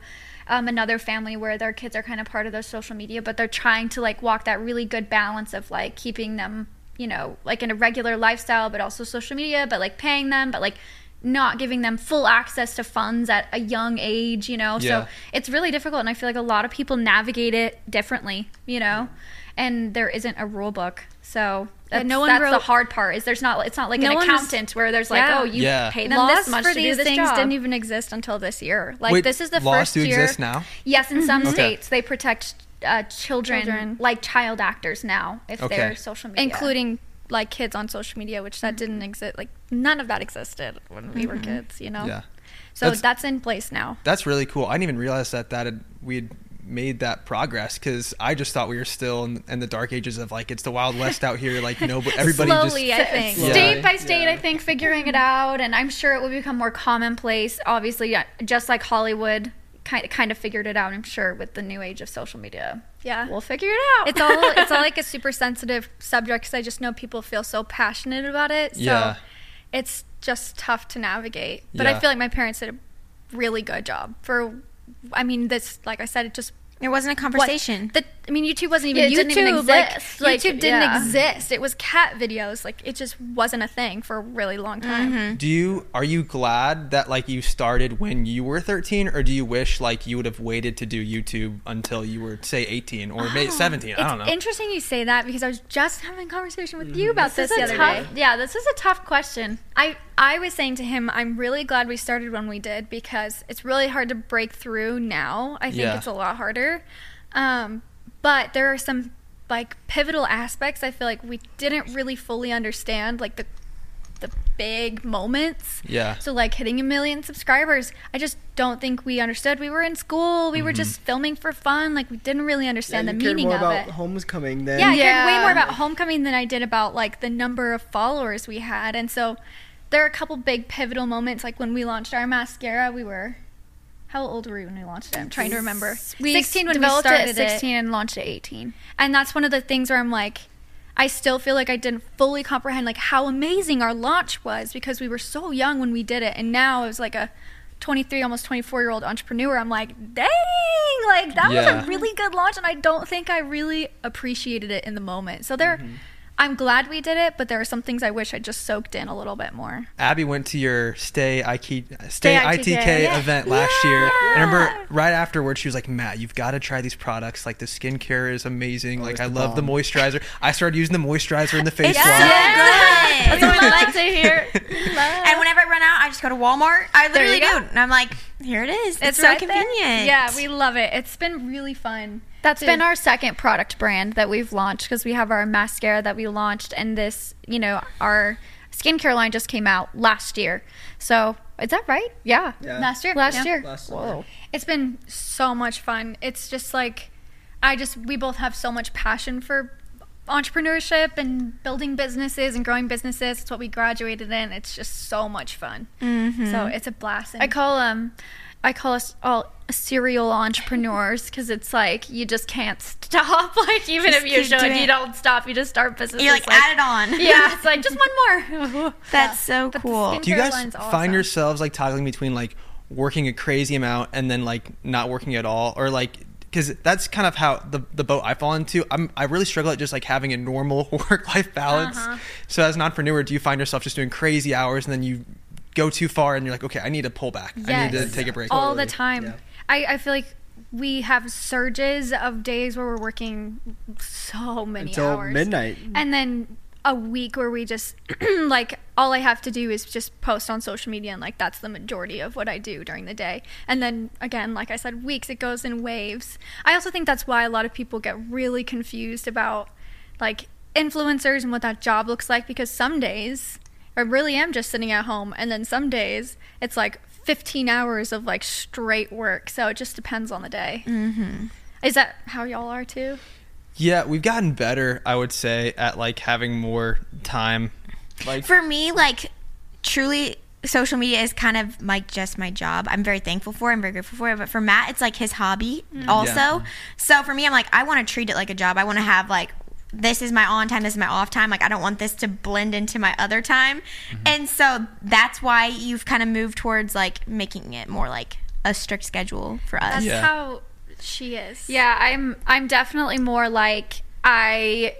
Um, another family where their kids are kind of part of their social media, but they're trying to like walk that really good balance of like keeping them, you know, like in a regular lifestyle, but also social media, but like paying them, but like not giving them full access to funds at a young age, you know. Yeah. So it's really difficult, and I feel like a lot of people navigate it differently, you know. And there isn't a rule book, so that's, no one that's the hard part. Is there's not it's not like No an one was- accountant where there's like Yeah. oh you Yeah. pay them Laws this much for to do these this things job. didn't even exist until this year. Like Wait, this is the laws first do year. exist now. yes, in some Okay. states they protect uh, children, Children. like child actors now if Okay. they're social media, including like kids on social media, which that didn't exist. Like none of that existed when we were kids, you know. Yeah, So That's- that's, in place now. that's really cool. I didn't even realize that that had, we had made that progress because I just thought we were still in, in the dark ages of like it's the wild west out here. Like no, everybody Slowly, just I think. Yeah. state by state, I think figuring it out, and I'm sure it will become more commonplace. Obviously, just like Hollywood kind kind of figured it out. I'm sure with the new age of social media, Yeah. we'll figure it out. It's all it's all like a super sensitive subject because I just know people feel so passionate about it. So Yeah. it's just tough to navigate. But Yeah. I feel like my parents did a really good job for. I mean, this like I said, it just It wasn't a what- conversation. The, I mean, YouTube wasn't even it YouTube. didn't even like, exist. Like, YouTube didn't yeah. exist. It was cat videos. Like it just wasn't a thing for a really long time. Mm-hmm. Do you are you glad that like you started when you were 13 or do you wish like you would have waited to do YouTube until you were say 18 or maybe ah, 17? I don't know. interesting you say that because I was just having a conversation with you mm-hmm. about this, This the other tough, day. yeah, this is a tough question. I I was saying to him, I'm really glad we started when we did because it's really hard to break through now. I think Yeah. it's a lot harder. Um, but there are some like pivotal aspects I feel like we didn't really fully understand like the the big moments. Yeah. So like hitting a million subscribers, I just don't think we understood. We were in school, we were just filming for fun, like we didn't really understand you the cared meaning more of about it. homecoming than Yeah, I cared way more about homecoming than I did about like the number of followers we had. And so there are a couple big pivotal moments like when we launched our mascara, we were how old were we when we launched it? I'm trying to remember. We 16 when we started it at 16 and launched at 18. and that's one of the things where I'm like, I still feel like I didn't fully comprehend like how amazing our launch was because we were so young when we did it, and now as like a 23, almost 24 year old entrepreneur, I'm like, dang, like that Yeah. was a really good launch, and I don't think I really appreciated it in the moment. So there. Mm-hmm. I'm glad we did it, but there are some things I wish I just soaked in a little bit more. Abby went to your Stay IK, Stay, Stay ITK, ITK, yeah. event last year. Yeah. I remember right afterwards, she was like, "Matt, you've got to try these products. Like the skincare is amazing. Oh, like I the love the moisturizer. I started using the moisturizer in the face It's wash. so good. That's what I like to hear. And whenever I run out, I just go to Walmart. I literally do. And I'm like, here it is. It's, so right there. convenient. Yeah, we love it. It's been really fun. That's to- been our second product brand that we've launched because we have our mascara that we launched, and this, you know, our skincare line just came out last year. So is that right? Yeah. Yeah. last year. Last Yeah. year. Last. Whoa. It's been so much fun. It's just like I just we both have so much passion for entrepreneurship and building businesses and growing businesses. It's what we graduated in. It's just so much fun. So it's a blast. I call um, I call us all serial entrepreneurs because it's like you just can't stop. Like even Just if you keep should, doing you don't stop. You just start businesses. You're like, add it on. yeah, it's like just one more. That's so cool. Do you guys Caroline's awesome. find yourselves like toggling between like working a crazy amount and then like not working at all, or like? Because that's kind of how the, the boat I fall into. I'm I really struggle at just like having a normal work life balance. Uh-huh. So as an entrepreneur, do you find yourself just doing crazy hours and then you go too far and you're like, okay, I need to pull back. I need to take a break. all the time. Yeah. I, I feel like we have surges of days where we're working so many hours. until hours. midnight. And then a week where we just like all I have to do is just post on social media and like that's the majority of what I do during the day. And then again, like I said, weeks it goes in waves. I also think that's why a lot of people get really confused about like influencers and what that job looks like because some days I really am just sitting at home and then some days it's like 15 hours of like straight work. So it just depends on the day. Mm-hmm. Is that how y'all are too? Yeah, we've gotten better, I would say, at like having more time. Like For me, like, truly, social media is kind of like just my job. I'm very thankful for it. I'm very grateful for it. But for Matt, it's like his hobby also. Yeah. So for me, I'm like, I want to treat it like a job. I want to have like, this is my on time, this is my off time. Like, I don't want this to blend into my other time. Mm-hmm. And so that's why you've kind of moved towards like making it more like a strict schedule for us. That's Yeah. how she is. Yeah, I'm I'm definitely more like I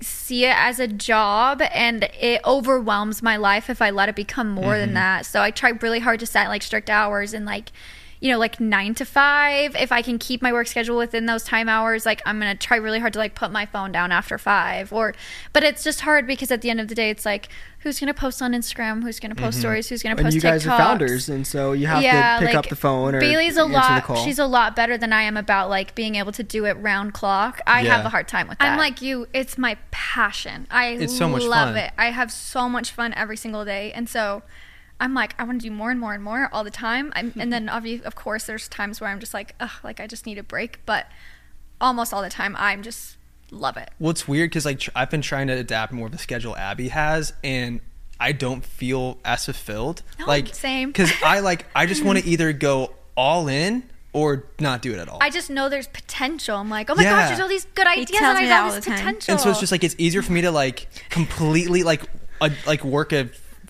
see it as a job and it overwhelms my life if I let it become more than mm-hmm. that. So I try really hard to set like strict hours and like you know like 9 to 5 if I can keep my work schedule within those time hours like I'm going to try really hard to like put my phone down after 5 or but it's just hard because at the end of the day it's like who's going to post on Instagram, who's going to post mm-hmm. stories, who's going to post? And post you guys TikToks. are founders, and so you have to pick up the phone or Bailey's a lot. She's a lot better than I am about like being able to do it round clock. I Yeah. have a hard time with that. I'm like you. It's my passion. I It's so much love fun. it. I have so much fun every single day, and so I'm like, I want to do more and more and more all the time. I'm, and then, obviously, of course, there's times where I'm just like, ugh, like I just need a break. But almost all the time, I'm just love it. Well, it's weird because like tr- I've been trying to adapt more of the schedule Abby has, and I don't feel as fulfilled. No, like same. because I like I just want to either go all in or not do it at all. I just know there's potential. I'm like, oh my Yeah. gosh, there's all these good ideas, and I me have that all all this potential. and so it's just like it's easier for me to like completely like a, like work a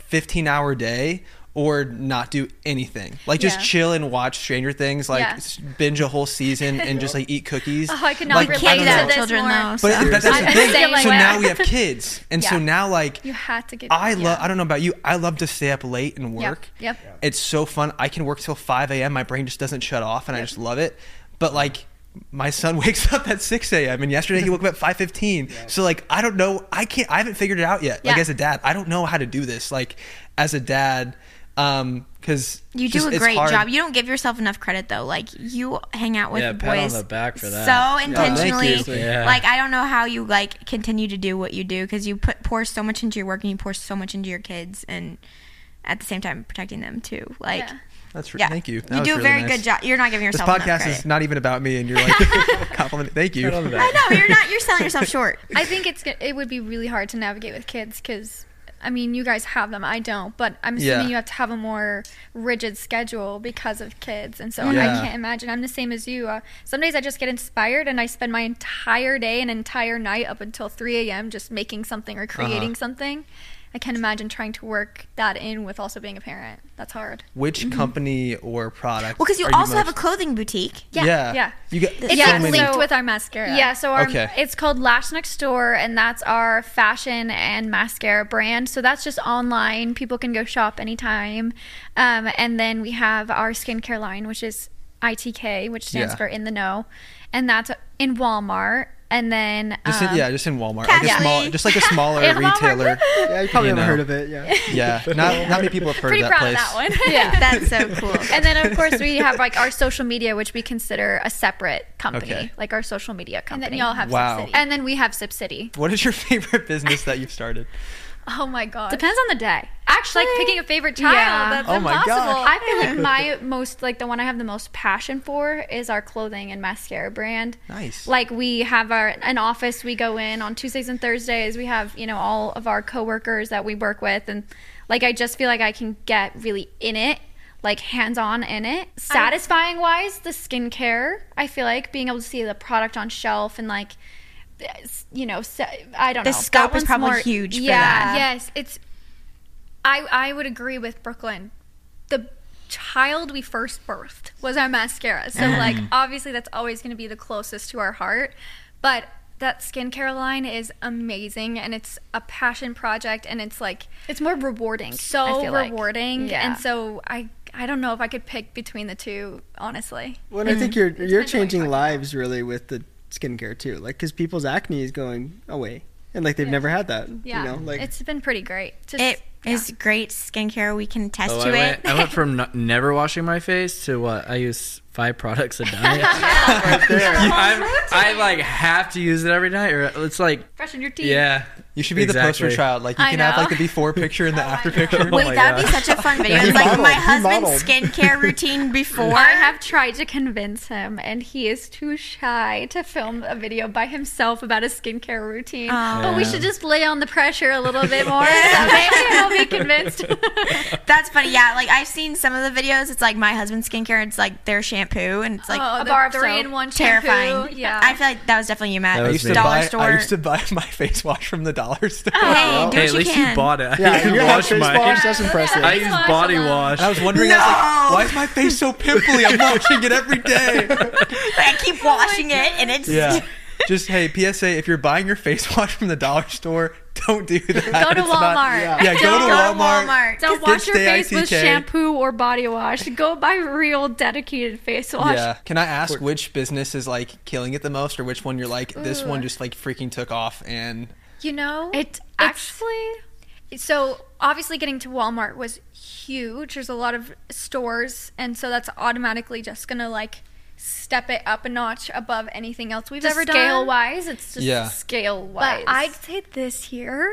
15 hour day or not do anything like just Yeah. chill and watch stranger things like Yeah. binge a whole season and just like eat cookies Oh, I could not like, relate I Kids don't to have this children more. though. but so- that's the I'm the thing same so way. now we have kids and so now like you had to get. I yeah. love. I don't know about you. I love to stay up late and work. yep. It's so fun. I can work till five a.m. My brain just doesn't shut off, and I just love it. But like, my son wakes up at six a.m. and yesterday he woke up at five fifteen. So like, I don't know. I can't. I haven't figured it out yet. Like as a dad, I don't know how to do this. Like as a dad. Um, because You do a great job. You don't give yourself enough credit though. Like you hang out with Yeah, pat on boys the back for that. so intentionally. you. Yeah. Like I don't know how you like continue to do what you do because you put pour so much into your work and you pour so much into your kids and at the same time protecting them too. Like Yeah. That's re- yeah, thank you. That You was do a very nice. good job. You're not giving This yourself enough podcast is not even about me, and you're like complimenting. Thank you. Pat on the I know you're not. You're selling yourself short. I think it's go- it would be really hard to navigate with kids because I mean you guys have them I don't but I'm assuming Yeah. you have to have a more rigid schedule because of kids and so Yeah. I can't imagine I'm the same as you uh, some days I just get inspired and I spend my entire day and entire night up until 3 a.m. just making something or Uh-huh. creating something I can't imagine trying to work that in with also being a parent that's hard Which company or product? Well, because you are also have a clothing boutique. yeah. yeah. yeah. You get it's so like many. linked So- with our mascara Yeah, so our Okay. it's called Lash Next Door, and that's our fashion and mascara brand. So that's just online. People can go shop anytime. Um, and then we have our skincare line, which is ITK, which stands Yeah. for In the Know, and that's in Walmart. And then Just um, in, yeah, just in Walmart, like a small, just like a smaller In Walmart. retailer. Yeah, you probably You haven't know. heard of it. Yeah. Yeah, not not many people have heard pretty of that proud place. of that one yeah. That's so cool. and then of course we have like our social media, which we consider a separate company, Okay. like our social media company. and company. then y'all have Wow. Sip City. And then we have Sip City. What is your favorite business that you've started? Oh my god Depends on the day. actually like picking a favorite child Yeah. that's Oh my impossible gosh. I feel like my most like the one I have the most passion for is our clothing and mascara brand. Nice. Like we have our an office we go in on Tuesdays and Thursdays. We have, you know, all of our coworkers that we work with and like I just feel like I can get really in it, like hands-on in it. Satisfying wise, the skincare, I feel like being able to see the product on shelf and like you know, se- I don't The know. scope That is one's probably more- huge for yeah. that. yes it's i i would agree with brooklyn the child we first birthed was our mascara so mm-hmm. like obviously that's always going to be the closest to our heart but that skincare line is amazing and it's a passion project and it's like It's more rewarding. I so feel like. rewarding Yeah. and so i i don't know if i could pick between the two honestly Well, and I think mm-hmm. you're you're depends on what you're changing talking lives really with the skincare too. Like, because people's acne is going away, and like they've never had that. yeah You know, like it's been pretty great Just- It yeah. is great skincare. We can test Oh, to I, it. went, I went from n- never washing my face to what? I use five products a day. right there. I'm, I like have to use it every night, or it's like, Freshen your teeth. yeah. You should be the poster child. Like you I can have like the before picture and the oh, after picture. Oh Wait, my that would be such a fun video. It's like modeled, my husband's skincare routine before. I have tried to convince him, and he is too shy to film a video by himself about a skincare routine. Oh. But we should just lay on the pressure a little bit more, so maybe he'll be convinced. That's funny. Yeah, like I've seen some of the videos. It's like my husband's skincare. It's like their shampoo, and it's like oh, a bar of three soap. in one terrifying. shampoo. yeah I feel like that was definitely you, Matt. I used to Dollar buy. store. I used to buy my face wash from the dollar store. Oh, hey, do Hey, at you least can. you bought it. yeah, I can you have wash face mine. wash. That's impressive. I use body wash. I was wondering, I was like, why is my face so pimply? I'm washing it every day. I keep washing it, and it's Yeah. Just hey, PSA: If you're buying your face wash from the dollar store, don't do that. Go to It's not- Walmart. Yeah. yeah, go to Go to Walmart. Walmart. Don't Get wash your Stay face with shampoo or body wash. Go buy real dedicated face wash. Yeah. Can I ask which business is like killing it the most, or which one you're like this one just like freaking took off and you know It actually so obviously getting to walmart was huge there's a lot of stores and so that's automatically just gonna like step it up a notch above anything else we've Just ever scale done Scale wise, it's just Yeah. scale but wise. i'd say this year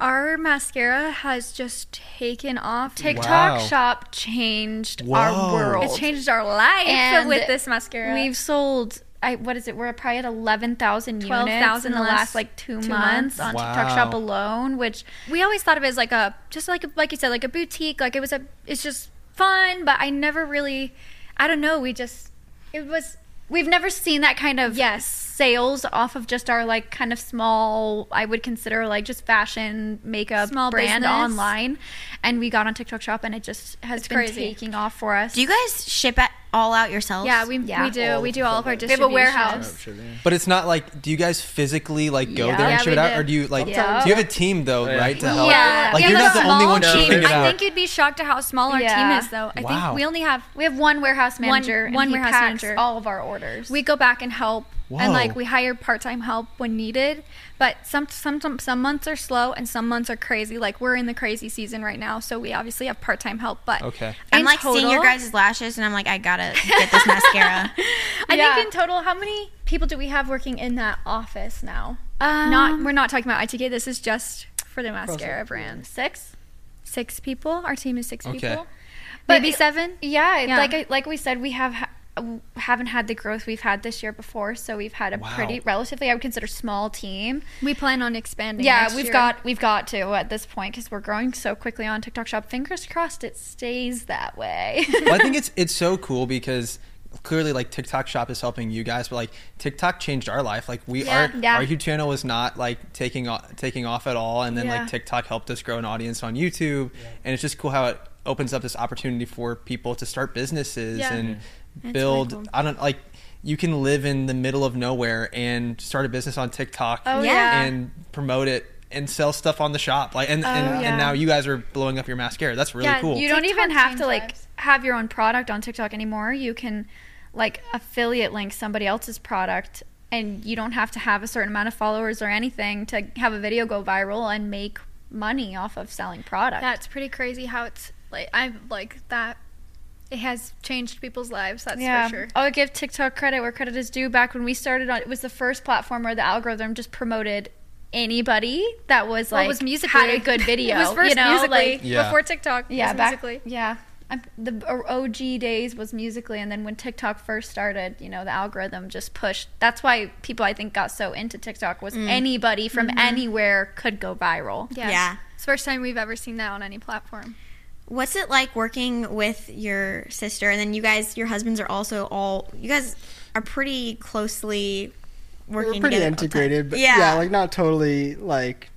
our mascara has just taken off TikTok Wow. shop changed Whoa. our world. It changed our life And with this mascara We've sold. I, what is it? We're probably at eleven thousand units 12,000 in the last like two, two months, months. on Wow. TikTok Shop alone. Which we always thought of it as like a just like a, like you said like a boutique like it was a it's just fun but i never really i don't know we just it was we've never seen that kind of Yes. sales off of just our like kind of small. I would consider like just fashion makeup Small brand business. online, and we got on TikTok Shop and it just has It's been crazy. taking off for us. Do you guys ship it all out yourselves? yeah we, Yeah. we do we do all of our we have a warehouse. Oh, but it's not like, do you guys physically like go Yeah. there and Yeah, ship we it out, do. or do you like? Yeah. Do you have a team though, oh, Yeah. right, to help? Yeah, Like we you're have not a the only small one team. shipping it I out. think you'd be shocked at how small our Yeah. team is, though. I Wow. think we only have We have one warehouse manager. and one he warehouse packs manager. All of our orders. we go back and help and like we hire part-time help when needed. But some some some some months are slow and some months are crazy. Like we're in the crazy season right now, so we obviously have part-time help. But Okay. I'm in like seeing your guys' lashes, and I'm like, I gotta get this mascara. I Yeah. think in total, how many people do we have working in that office now? Um, not we're not talking about ITK. This is just for the mascara brand. six. Six people. Our team is six Okay. people. But- Maybe seven. Yeah, Yeah. like like we said, we have ha- haven't had the growth we've had this year before, so we've had a Wow. pretty relatively I would consider small team. We plan on expanding. Yeah, next we've year. got we've got to at this point because we're growing so quickly on TikTok Shop. Fingers crossed it stays that way. well, I think it's it's so cool because clearly like TikTok shop is helping you guys, but like TikTok changed our life. Like we Yeah. our Yeah. our YouTube channel was not like taking off taking off at all, and then Yeah. like TikTok helped us grow an audience on YouTube, and it's just cool how it opens up this opportunity for people to start businesses Yeah. and mm-hmm. Really build. cool. I don't like. You can live in the middle of nowhere and start a business on TikTok Oh, yeah. and promote it and sell stuff on the shop. Like and, oh, and, Oh, yeah. and now you guys are blowing up your mascara. That's really Yeah, cool. You don't TikTok even have to like lives. have your own product on TikTok anymore. You can like affiliate link somebody else's product and you don't have to have a certain amount of followers or anything to have a video go viral and make money off of selling product. That's pretty crazy how it's like I'm like that. It has changed people's lives. That's yeah, for sure. I'll give TikTok credit where credit is due. Back when we started on, it was the first platform where the algorithm just promoted anybody that was Well, like it was Musical.ly had a good video. It was first you know, Musical.ly like Yeah. before TikTok. yeah, it was back Musical.ly. yeah. I'm, the OG days was Musical.ly, and then when TikTok first started, you know, the algorithm just pushed. That's why people I think got so into TikTok was mm. anybody from mm-hmm. anywhere could go viral. Yeah. Yeah. It's the first time we've ever seen that on any platform. What's it like working with your sister, and then you guys, your husbands are also all. You guys are pretty closely working. We're pretty together all the time. integrated, but yeah, yeah. like not totally like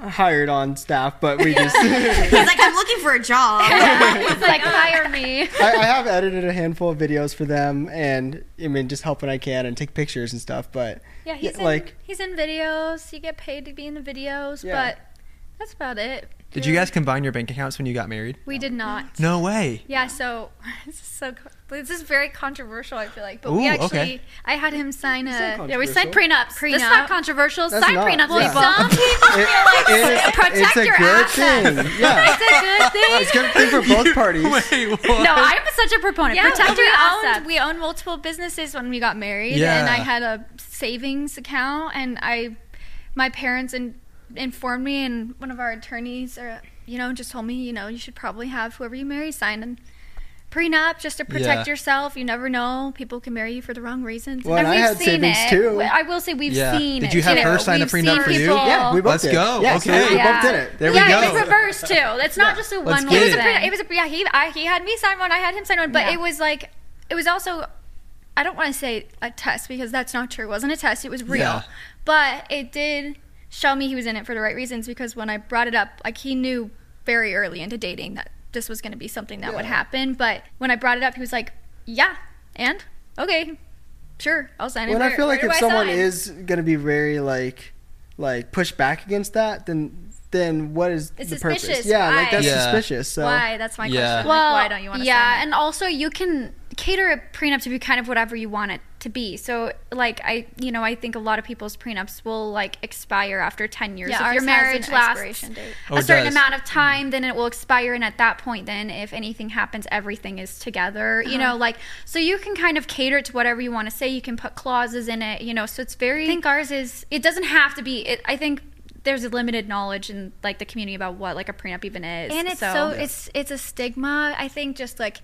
hired on staff, but we just. He's like, I'm looking for a job. it's like uh. hire me. I, I have edited a handful of videos for them, and I mean, just help when I can and take pictures and stuff. But Yeah, he's in, like he's in videos. You get paid to be in the videos, Yeah. but that's about it. Did you guys combine your bank accounts when you got married? We did not. No way. Yeah, so this is so this is very controversial. I feel like, but Ooh, we actually, okay. I had him sign a. Yeah, we signed prenups. Prenup. That's not controversial. That's Sign not, prenups, yeah. people. Some people it- feel like it's, protect it's a your good assets. thing. Yeah, It's a good thing. it's a good thing for both parties. Wait, what? No, I'm such a proponent. Yeah, Protect we your owned assets. we owned multiple businesses when we got married, Yeah. and I had a savings account, and I, my parents in, informed me, and one of our attorneys, or you know, just told me, you know, you should probably have whoever you marry sign a prenup just to protect Yeah. yourself. You never know; people can marry you for the wrong reasons. Well, and I we've had seen savings it. too. I will say we've Yeah. seen Did it. you have too. her sign a We've prenup for you? people- Yeah, we both Let's did. go. Yeah, so Okay. we Yeah. both did it. There we yeah, go. it was reversed too. It's not just a one-way it. It was a thing. pre- it was a yeah. He I, he had me sign one. I had him sign one. But Yeah. it was like it was also. I don't want to say a test because that's not true. It wasn't a test. It was real. Yeah. But it did show me he was in it for the right reasons because when I brought it up, like he knew very early into dating that this was going to be something that would happen. But when I brought it up, he was like, "Yeah, and okay, sure, I'll sign it." Well, and I feel like if I someone sign? is gonna be very like like push back against that, then then what is It's the purpose? suspicious. Yeah, like that's Yeah. suspicious. So why? That's my Yeah. question. Well, like, why don't you want to yeah, sign it? and also you can cater a prenup to be kind of whatever you want it to be. So, like I, you know, I think a lot of people's prenups will like expire after ten years. Yeah, if your marriage lasts expiration date. Oh, a certain does. amount of time, then it will expire, and at that point, then if anything happens, everything is together. You Uh-huh. know, like so you can kind of cater it to whatever you want to say. You can put clauses in it. You know, so it's very. I think ours is it doesn't have to be. It, I think. There's a limited knowledge in like the community about what like a prenup even is, and it's so, it's it's a stigma. I think just like,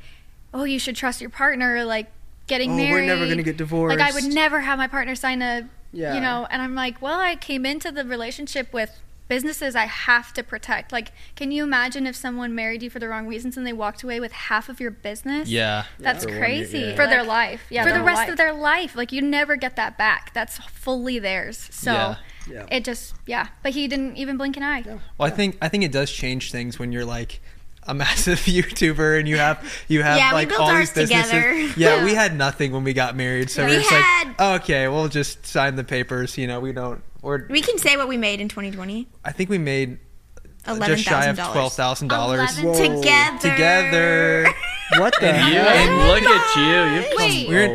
oh, you should trust your partner. Like getting Oh, we're never gonna get divorced. Like I would never have my partner sign a, Yeah. you know. And I'm like, well, I came into the relationship with businesses I have to protect. Like, can you imagine if someone married you for the wrong reasons and they walked away with half of your business? Yeah. That's For one crazy. yeah. for their life. Yeah, for their the rest life. of their life. Like you never get that back. That's fully theirs. So Yeah. Yeah. it just yeah. But he didn't even blink an eye. Well, I think I think it does change things when you're like a massive YouTuber and you have you have Yeah, like all these businesses. together. Yeah, we had nothing when we got married, so We we had- like, oh, okay, we'll just sign the papers. You know, we don't. Or We can say what we made in 2020. I think we made just shy of twelve dollars thousand dollars Eleven- Whoa. together. together. What the You, heck? look at you. You've Wait. come We were,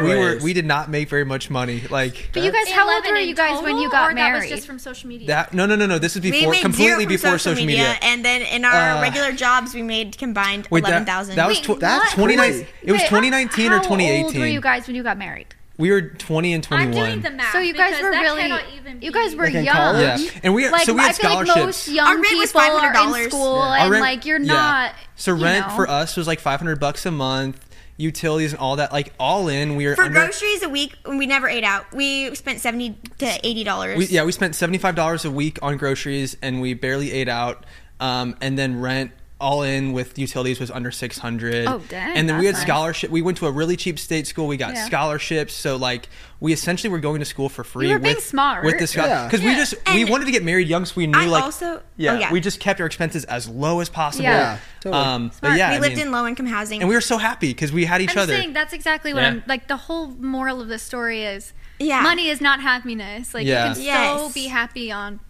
bro, we were we did not make very much money. Like But you guys, how old were you guys when you got or married? That was just from social media. that. No, no, no, no. This is we before made completely zero from before social, media, and then in our Uh, regular jobs we made combined Wait, that- eleven thousand. that was tw- that's 29. It was Wait, 2019 or twenty eighteen. how old were you guys when you got married? We were 20 and I'm 21. doing the math. So you guys were really, cannot you guys were Like young. college? yeah, and we Like so we had I feel like most young Our rent was people are $500. in school, Our and rent- like you're yeah. not. So you rent know. for us was like 500 bucks a month, utilities and all that. Like all in, we were For under. groceries a week, we never ate out. We spent seventy to eighty dollars. Yeah, we spent seventy five dollars a week on groceries, and we barely ate out. Um, and then rent all in with utilities was under six hundred. Oh, dang, And then we had that's nice. scholarship. We went to a really cheap state school. We got Yeah. scholarships. So like we essentially were going to school for free. we were being smart. with the Yeah. because we Yeah. just we wanted to get married young, so we knew I like also- yeah, oh, yeah. we just kept our expenses as low as possible. Yeah. Yeah, totally. Um, but yeah, we I lived mean, in low income housing. and we were so happy because we had each I'm other. saying that's exactly what Yeah. I'm like. The whole moral of the story is, Yeah. money is not happiness. Like Yeah. you can Yes. still be happy on.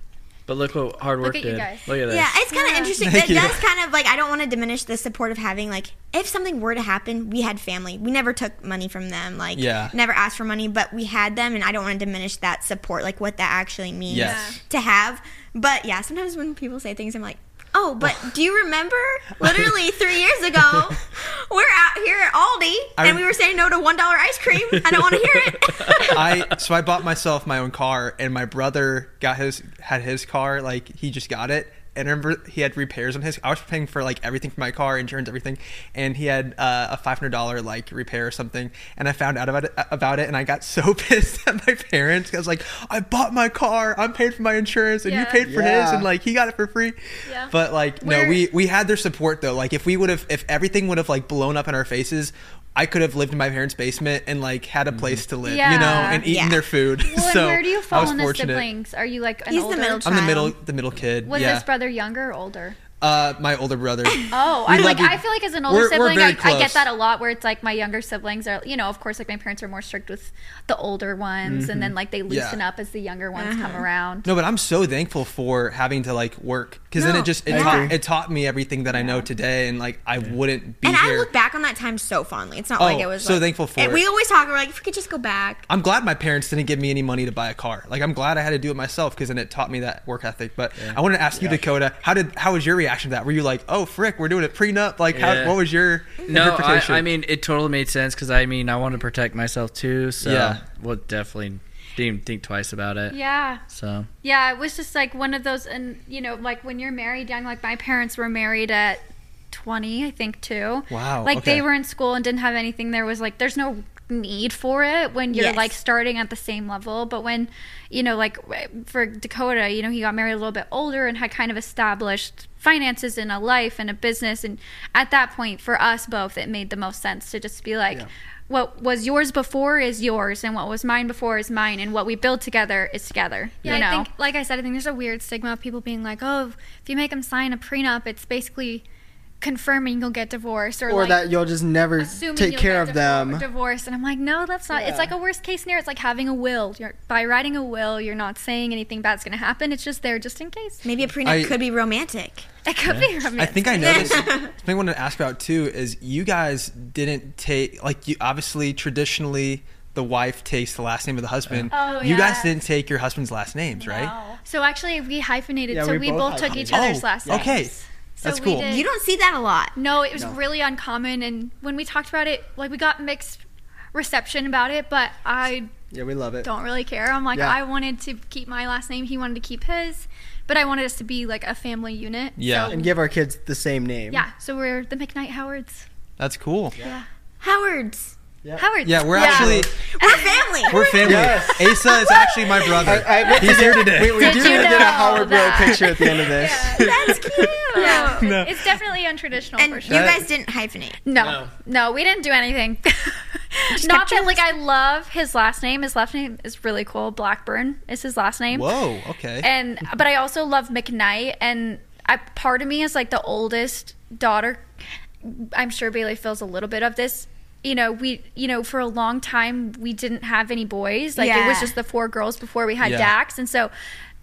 But look what hard work Look at you did. guys. Look at this. Yeah, it's kind of Yeah. interesting. Thank It you. does kind of like I don't want to diminish the support of having like if something were to happen, we had family. We never took money from them. Like Yeah. never asked for money, but we had them, and I don't want to diminish that support, like what that actually means Yes. to have. But yeah, sometimes when people say things, I'm like. Oh, but do you remember? Literally three years ago, we're out here at Aldi, I- and we were saying no to one dollar ice cream. I don't want to hear it. I so I bought myself my own car, and my brother got his had his car like he just got it. And I remember he had repairs on his. I was paying for like everything for my car, insurance, everything, and he had uh, a five hundred dollar like repair or something. And I found out about it about it, and I got so pissed at my parents. I was like, I bought my car, I'm paid for my insurance, and you paid for his, and like he got it for free. Yeah. But like no, we we had their support though. Like if we would have, if everything would have like blown up in our faces. I could have lived in my parents' basement and like had a mm-hmm. place to live, you know, and eaten Yeah. their food. Well, so where do you I fall was in the fortunate. siblings? Are you like an He's the older? middle I'm the middle, the middle kid. Was yeah. this brother younger or older? Uh, my older brother. Oh, We I like. you. I feel like as an older We're- we're sibling, I, I get that a lot. Where it's like my younger siblings are, you know, of course, like my parents are more strict with the older ones, and then like they loosen Mm-hmm. Yeah. up as the younger ones come around. No, but I'm so thankful for having to like work because then it just it I taught, it taught me everything that I know today, and like I wouldn't be And here. I look back on that time so fondly. It's not Oh, like it was so like- thankful for it. We always talk. We're like, if we could just go back. I'm glad my parents didn't give me any money to buy a car. Like I'm glad I had to do it myself because then it taught me that work ethic. But I want to ask you, Dakota, how did how was your reaction to that? Were you like, oh frick, we're doing a prenup? Like, how, what was your No, I, interpretation? I mean it totally made sense because I mean I want to protect myself too. So Yeah. we'll definitely didn't even think twice about it. Yeah, So yeah. It was just like one of those, and you know, like when you're married young. Like my parents were married at 20, I think, too. Wow, Like okay. they were in school and didn't have anything. There was like, there's no need for it when you're Yes. like starting at the same level. But when, you know, like for Dakota, you know, he got married a little bit older and had kind of established finances in a life and a business. And at that point, for us both, it made the most sense to just be like, what was yours before is yours, and what was mine before is mine, and what we build together is together. Yeah, you know? I think, like I said, I think there's a weird stigma of people being like, oh, if you make them sign a prenup, it's basically confirming you'll get divorced or, or like that you'll just never take care of them. divorce and I'm like, no, that's not. It's like a worst case scenario. It's like having a will. You're by writing a will, you're not saying anything bad's going to happen. It's just there just in case. Maybe a prenup I- could be romantic. It could be romantic. I think I noticed. something I wanted to ask about too is you guys didn't take like you obviously traditionally the wife takes the last name of the husband. Oh, you guys didn't take your husband's last names, right? So actually, we hyphenated. Yeah, so we we, both both, took each other's Oh, last names. okay. So That's we cool. did- You don't see that a lot. No, it was No. really uncommon, and when we talked about it, like we got mixed reception about it. But I Yeah, we love it. don't really care. I'm like, Yeah. I wanted to keep my last name. He wanted to keep his, but I wanted us to be like a family unit. Yeah. So, And give our kids the same name. yeah. So we're the McKnight Howards. That's cool. Yeah. Howard's. Howards. Yeah, we're Yeah. actually We're family. we're family. Yes. Asa is actually my brother. I, I, He's here today. We, we Did do you get a Howard Bro picture at the end of this. Yeah, That's cute. Yeah. It's definitely untraditional And for you guys didn't hyphenate. No, No. no, we didn't do anything. Not that like I love his last name. His last name is really cool. Blackburn is his last name. Whoa. Okay. And but I also love McKnight, and I, part of me is like the oldest daughter. I'm sure Bailey feels a little bit of this. You know, we you know for a long time we didn't have any boys. Like it was just the four girls before we had Yeah. Dax, and so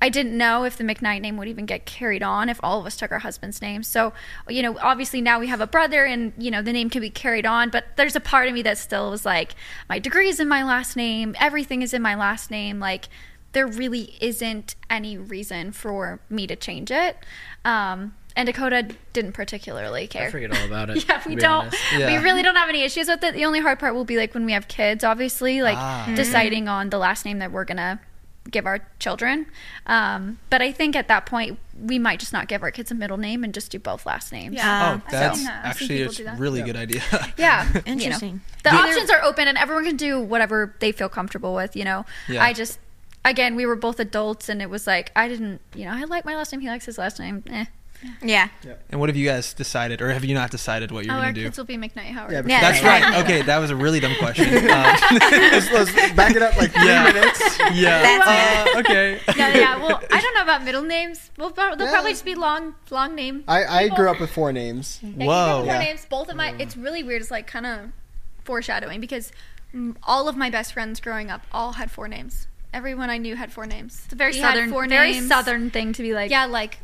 I didn't know if the McKnight name would even get carried on if all of us took our husband's name. So, you know, obviously now we have a brother and, you know, the name can be carried on, but there's a part of me that still was like, my degree's in my last name, everything is in my last name. Like, there really isn't any reason for me to change it. Um, and Dakota didn't particularly care. I forget all about it. Yeah, we don't. honest. We really don't have any issues with it. The only hard part will be like when we have kids, obviously, like Ah. deciding on the last name that we're gonna give our children. Um, but I think at that point we might just not give our kids a middle name and just do both last names. Yeah. Oh, that's seen that. I've seen actually people a do that. really good idea. Yeah, you know. Interesting. The options are open, and everyone can do whatever they feel comfortable with. You know, Yeah. I just. Again, we were both adults, and it was like I didn't, you know, I like my last name. He likes his last name. Eh. Yeah. and what have you guys decided, or have you not decided what you're Oh, gonna do? our do? kids will be McKnight Howard. Yeah, Yeah. That's right. Okay, that was a really dumb question. Um, let's, let's back it up like three Yeah. minutes. yeah. That's uh, okay. No, yeah. Well, I don't know about middle names. Well, they'll Yeah. probably just be long, long name. I, I grew up with four names. Yeah, Whoa. you know, Yeah. names. Both of my, it's really weird. It's like kind of foreshadowing because mm, all of my best friends growing up all had four names. Everyone I knew had four names. It's a very We southern, four very names. southern thing to be like. Yeah, like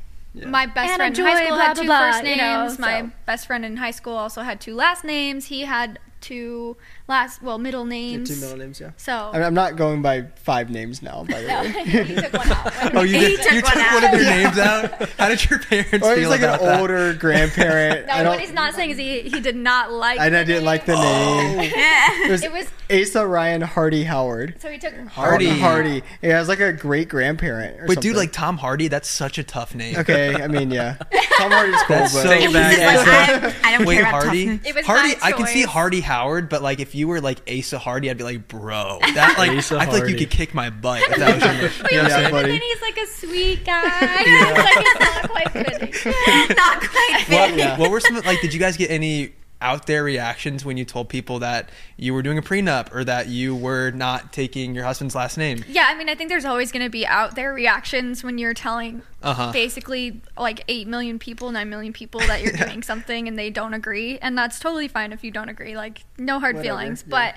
my best Anna friend in high school blah, had blah, two blah, first you know, names. my so. best friend in high school also had two last names. He had two last, well, middle Yeah, names. two middle names, yeah. So I mean, I'm not going by five names now, by the way. he took one out. Oh, you He did. took you one took out. one of their names out. How did your parents Or feel he's like about an that? older grandparent. I No, don't. what he's not saying is he, he did not like. I the didn't like the name. name. Oh. It was, It was Asa Ryan Hardy Howard. so he took. Hardy. Hardy. Yeah, it's like a great grandparent. Or But something. dude, like Tom Hardy, that's such a tough name. Okay, I mean, yeah. Tom Hardy's cool, That's but so Take it back. He's just like, I, I don't Wait, care about Hardy. toughness. It was Hardy. I can see. Hardy Howard, but like if you were like Asa Hardy, I'd be like, bro, that like Asa I feel like you could kick my butt. If that was your name. You know what I'm Yeah, saying? buddy. And then he's like a sweet guy. It's like it's not quite fitting. Not quite What, fitting. Yeah. what were some like? Did you guys get any out there reactions when you told people that you were doing a prenup or that you were not taking your husband's last name? Yeah, I mean, I think there's always going to be out there reactions when you're telling Uh-huh. basically like 8 million people, 9 million people that you're doing something and they don't agree. And that's totally fine if you don't agree. Like, no hard Whatever, feelings. yeah. But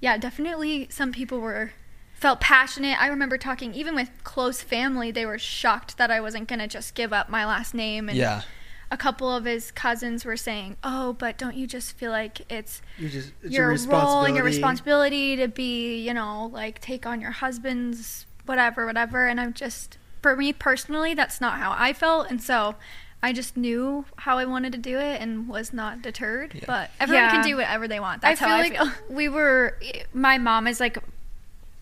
yeah, definitely some people were felt passionate. I remember talking even with close family, they were shocked that I wasn't going to just give up my last name. And Yeah. A couple of his cousins were saying, "Oh, but don't you just feel like it's you just, it's your your role and your responsibility. responsibility to be, you know, like take on your husband's whatever, whatever. And I'm just, for me personally, that's not how I felt. And so I just knew how I wanted to do it and was not deterred. But everyone Yeah. can do whatever they want. That's I feel how like I feel. we were. My mom is like,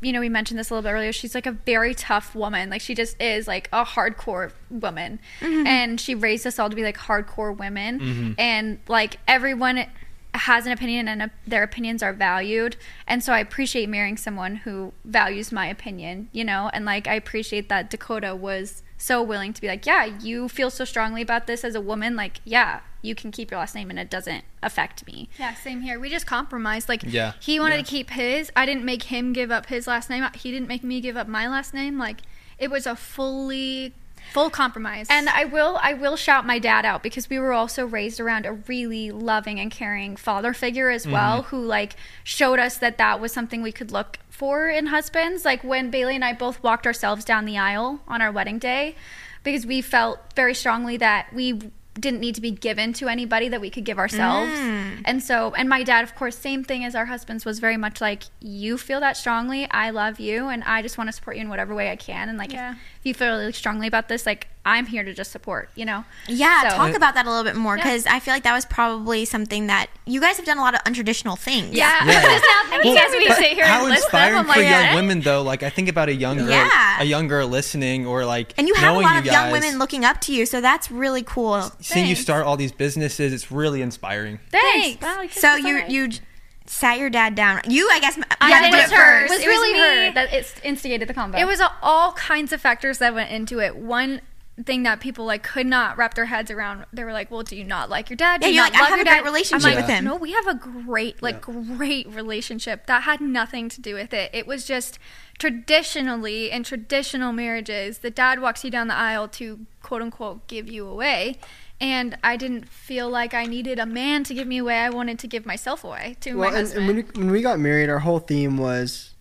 you know, we mentioned this a little bit earlier. She's like a very tough woman. Like she just is like a hardcore woman, and she raised us all to be like hardcore women. And like everyone has an opinion, and uh, their opinions are valued. And so I appreciate marrying someone who values my opinion. You know, and like I appreciate that Dakota was so willing to be like, yeah, you feel so strongly about this as a woman. Like, yeah, you can keep your last name, and it doesn't affect me. Yeah, same here. We just compromised. Like, Yeah. he wanted to keep his. I didn't make him give up his last name. He didn't make me give up my last name. Like, it was a fully, full compromise. And I will I will shout my dad out because we were also raised around a really loving and caring father figure as well mm-hmm. who like showed us that that was something we could look for in husbands like when Bailey and I both walked ourselves down the aisle on our wedding day because we felt very strongly that we didn't need to be given to anybody that we could give ourselves. Mm. And so and my dad of course same thing as our husbands was very much like you feel that strongly, I love you and I just want to support you in whatever way I can and like Yeah. If, if you feel really strongly about this like I'm here to just support, you know. Yeah, So- talk about that a little bit more because I feel like that was probably something that you guys have done a lot of untraditional things. Yeah. Yeah. Just thinking Well, as we sit here how and list them, inspiring for like, young yeah. women though. Like I think about a young girl, Yeah. a young girl listening, or like And you have a lot you of young women looking up to you, so that's really cool. Seeing you start all these businesses, it's really inspiring. Thanks. Thanks. Wow, you So you you j- sat your dad down. You, I guess, I had yeah, it was her. first. It was, It was really me. her that it's instigated the combo. It was a, all kinds of factors that went into it. One thing that people like could not wrap their heads around. They were like, "Well, do you not like your dad? Do Yeah, you you're not like, I have your a great dad?" relationship I'm like, with him. No, we have a great, like, great relationship. That had nothing to do with it. It was just traditionally in traditional marriages, the dad walks you down the aisle to quote unquote give you away. And I didn't feel like I needed a man to give me away. I wanted to give myself away to Well, my and, husband. and when, we, when we got married, our whole theme was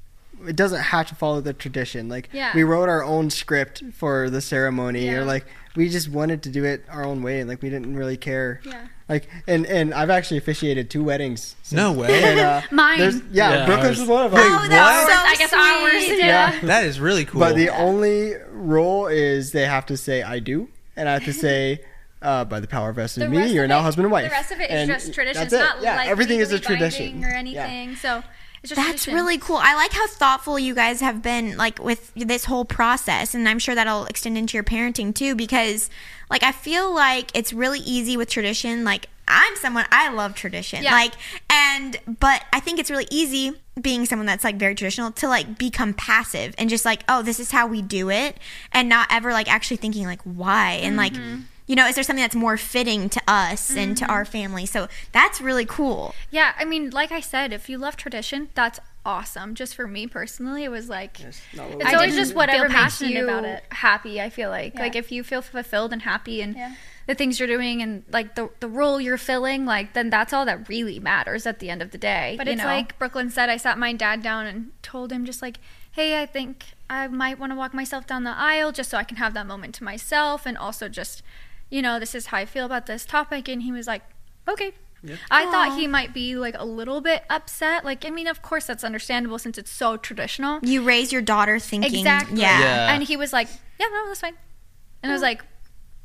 it doesn't have to follow the tradition. Like Yeah. we wrote our own script for the ceremony, Yeah. or like we just wanted to do it our own way, and like we didn't really care. Yeah. Like and and I've actually officiated two weddings. No way. And, uh, Mine. Yeah, Yeah, Brooklyn's was one of them. Oh, that's what? so I guess ours. sweet. Yeah. That is really cool. But the only rule is they have to say "I do," and I have to say, uh, "By the power vested in me, you're of now it- husband and wife." The rest of it is And just tradition. That's It's it. not yeah, like everything is a tradition binding or Yeah. anything. So it's just That's tradition. really cool. I like how thoughtful you guys have been, like with this whole process, and I'm sure that'll extend into your parenting too. Because, like, I feel like it's really easy with tradition. Like, I'm someone I love tradition, Yeah. like, and but I think it's really easy being someone that's like very traditional to like become passive and just like, oh, this is how we do it, and not ever like actually thinking like why and like. You know, is there something that's more fitting to us and to our mm-hmm. family? So that's really cool. Yeah, I mean, like I said, if you love tradition, that's awesome. Just for me personally, it was like not what It's I always didn't just whatever feel makes passionate you about it. happy. I feel like Yeah. like if you feel fulfilled and happy and Yeah. the things you're doing and like the the role you're filling, like then that's all that really matters at the end of the day. But you it's know? like Brooklyn said, I sat my dad down and told him just like, hey, I think I might want to walk myself down the aisle just so I can have that moment to myself and also just, you know, this is how I feel about this topic. And he was like, okay. I thought he might be like a little bit upset. Like, I mean, of course that's understandable since it's so traditional. You raise your daughter thinking, Exactly. yeah. Yeah. And he was like, yeah, no, that's fine. And I was oh. like,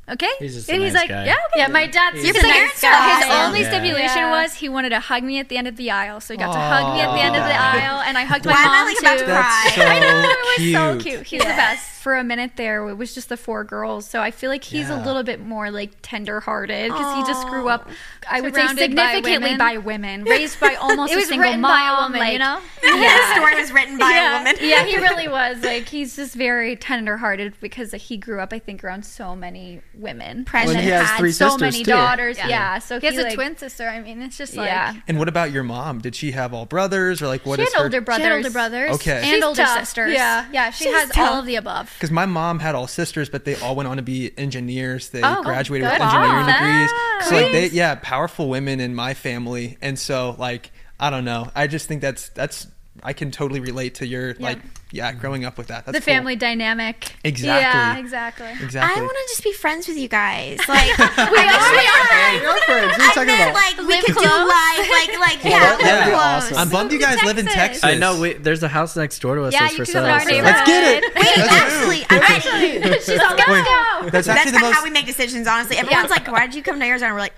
okay. He's just a and he's nice like, guy. yeah, okay. yeah, my dad's Your just a parents nice are guy. His only Yeah. stipulation Yeah. was he wanted to hug me at the end of the aisle, so he got to hug me at the end of the aisle, and I hugged my Why am I, mom like, too. about to cry? That's so I know it was cute. so cute. He's the best. For a minute there, it was just the four girls, so I feel like he's a little bit more like tender-hearted because he just grew up. I would say Surrounded by significantly women. by women, raised by almost It a single written mom. by a woman, like, you know? The story was written by Yeah. a woman. yeah, he really was. Like he's just very tender-hearted because he grew up, I think, around so many women. Precious. And Well, he has had three so sisters, many too. daughters. Yeah. Yeah. so He has a like, twin sister. I mean, it's just like Yeah. And what about your mom? Did she have all brothers or like what She is had her? older She brothers. had older brothers Okay. and She's older tough. sisters. Yeah. yeah, she She's has tough. all of the above. Because my mom had all sisters, but they all went on to be engineers. They Oh, graduated good. with engineering Wow. degrees. So like they, yeah, powerful women in my family, and so like I don't know. I just think that's that's I can totally relate to your like yeah growing up with that. That's the cool. family dynamic. Exactly. Yeah. Exactly. Exactly. I want to just be friends with you guys. Like We are. We are. Your friends, what are you talking meant about? like we Live could do live, like like Well, yeah, that- that'd be close. awesome. I'm bummed you guys live in Texas. I know. We, there's a house next door to us Yeah, you for can sale. come so- Let's get it. Wait, Let's actually, I'm ready. She's like, let's go. That's That's actually the most. how we make decisions. Honestly, everyone's like, "Why did you come to Arizona?" We're like,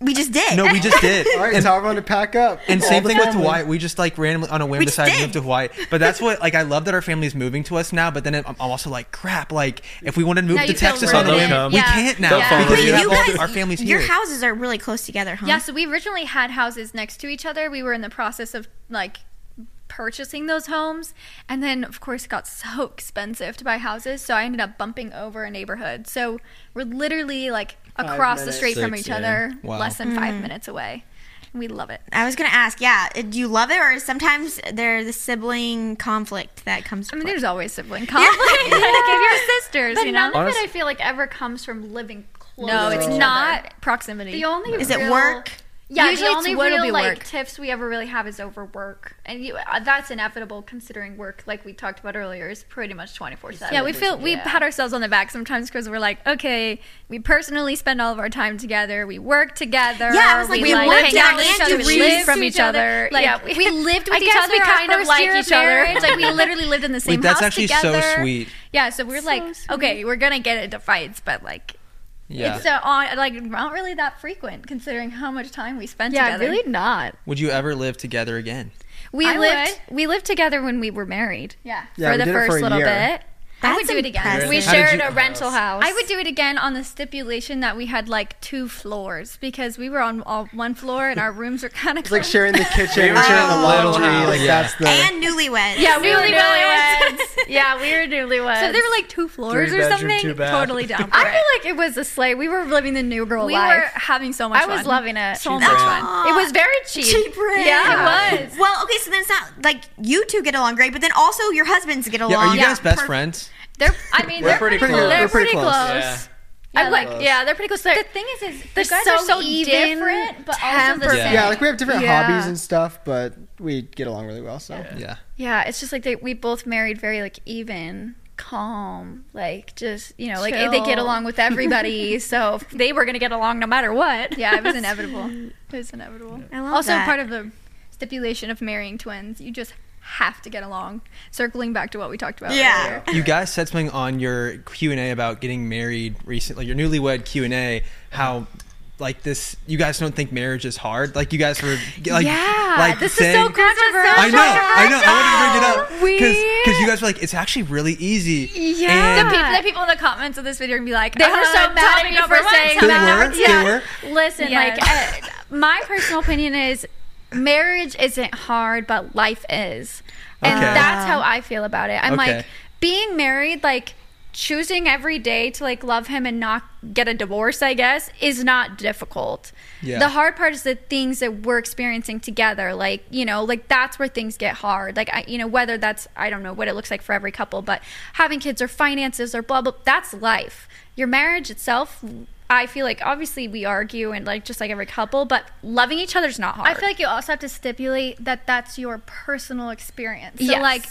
"We just did." no, we just did. All right, and tell everyone to pack up. And same the thing with family. Hawaii. We just like randomly on a whim We decided to move to Hawaii. But that's what like I love that our family is moving to us now. But then I'm I'm also like crap. Like if we wanted to move Now to Texas on a whim, come. we can't now They'll because Wait, you you. have guys, our families your here. houses are really close together, huh? Yeah, so we originally had houses next to each other. We were in the process of like purchasing those homes, and then of course it got so expensive to buy houses, so I ended up bumping over a neighborhood. So we're literally like across the minutes. street from each yeah. other, Wow. less than five minutes away. We love it. I was gonna ask, yeah, uh, do you love it, or sometimes there's the sibling conflict that comes? I mean, with- there's always sibling conflict. like if you're sisters, But you know. none of Honest- it, I feel like, ever comes from living close. No, to it's each not other. proximity. The only Is it work? Yeah, Usually the only what'll real like work. tips we ever really have is over work, and you, uh, that's inevitable considering work, like we talked about earlier, is pretty much twenty four seven. Yeah, we feel we pat ourselves on the back sometimes because we're like, okay, we personally spend all of our time together. We work together. Yeah, I was like, we we like work hang out together each and other. We chores live from each each other. other. Like Yeah, we, we- lived with I each other. we kind of like year each other. marriage. Like we literally lived in the same Wait, that's house actually together. so sweet. Yeah, so we're like, okay, we're gonna get into fights, but like. Yeah. It's uh, on, like not really that frequent considering how much time we spent Yeah, together. really not. Would you ever live together again? We I lived we lived together when we were married. Yeah. Yeah, for we the did it first for a little year. bit. I would do it again. impressive. We How shared you- a rental house. I would do it again on the stipulation that we had like two floors because we were on all one floor and our rooms were kind of It's like sharing the kitchen, were sharing the oh. in a little laundry. Like Yeah. that's the. and newlyweds. Yeah, we were Newlyweds. newlyweds. yeah, we were newlyweds. So there were like two floors Three or bedroom, something. two bath. Totally down. For I it. feel like it was a slay. We were living the new girl we life. We were having so much. Fun. I was loving it. So Cheap much rent. fun. it was very cheap. Cheap rent. Yeah, it was. Well, okay, so then it's not like you two get along great, but then also your husbands get along. Yeah. Are you guys best friends? They're. I mean, We're they're pretty pretty. close. They're pretty pretty close. close. Yeah. I close. like, yeah, they're pretty close. They're, The thing is, is they're guys so, are so even, different, but also the tempered. same. Yeah, like we have different Yeah. hobbies and stuff, but we get along really well. So Yeah. Yeah, it's just like they, we both married very like even, calm, like just you know, like they get along with everybody. so they were gonna get along no matter what. Yeah, it was inevitable. It was inevitable. I love also, that. part of the stipulation of marrying twins, you just have to get along. Circling back to what we talked about Yeah. earlier. You guys said something on your Q and A about getting married recently. Your newlywed Q and A. How like this? You guys don't think marriage is hard? Like you guys were like yeah, like this saying, is so controversial. I know, I know. I wanted to bring it up We- because you guys were like, it's actually really easy. Yeah. The people, the people in the comments of this video are be like, They "I'm were so mad tell at me me for saying that. Yeah. they were. Listen, Yes. like uh, my personal opinion is marriage isn't hard, but life is. And Okay. that's how I feel about it. I'm Okay. like being married like choosing every day to like love him and not get a divorce, I guess, is not difficult. Yeah. The hard part is the things that we're experiencing together. Like, you know, like that's where things get hard. Like, I, you know, whether that's, I don't know what it looks like for every couple, but having kids or finances or blah, blah, that's life. Your marriage itself, I feel like obviously we argue and like just like every couple, but loving each other's not hard. I feel like you also have to stipulate that that's your personal experience. So, Yes. like,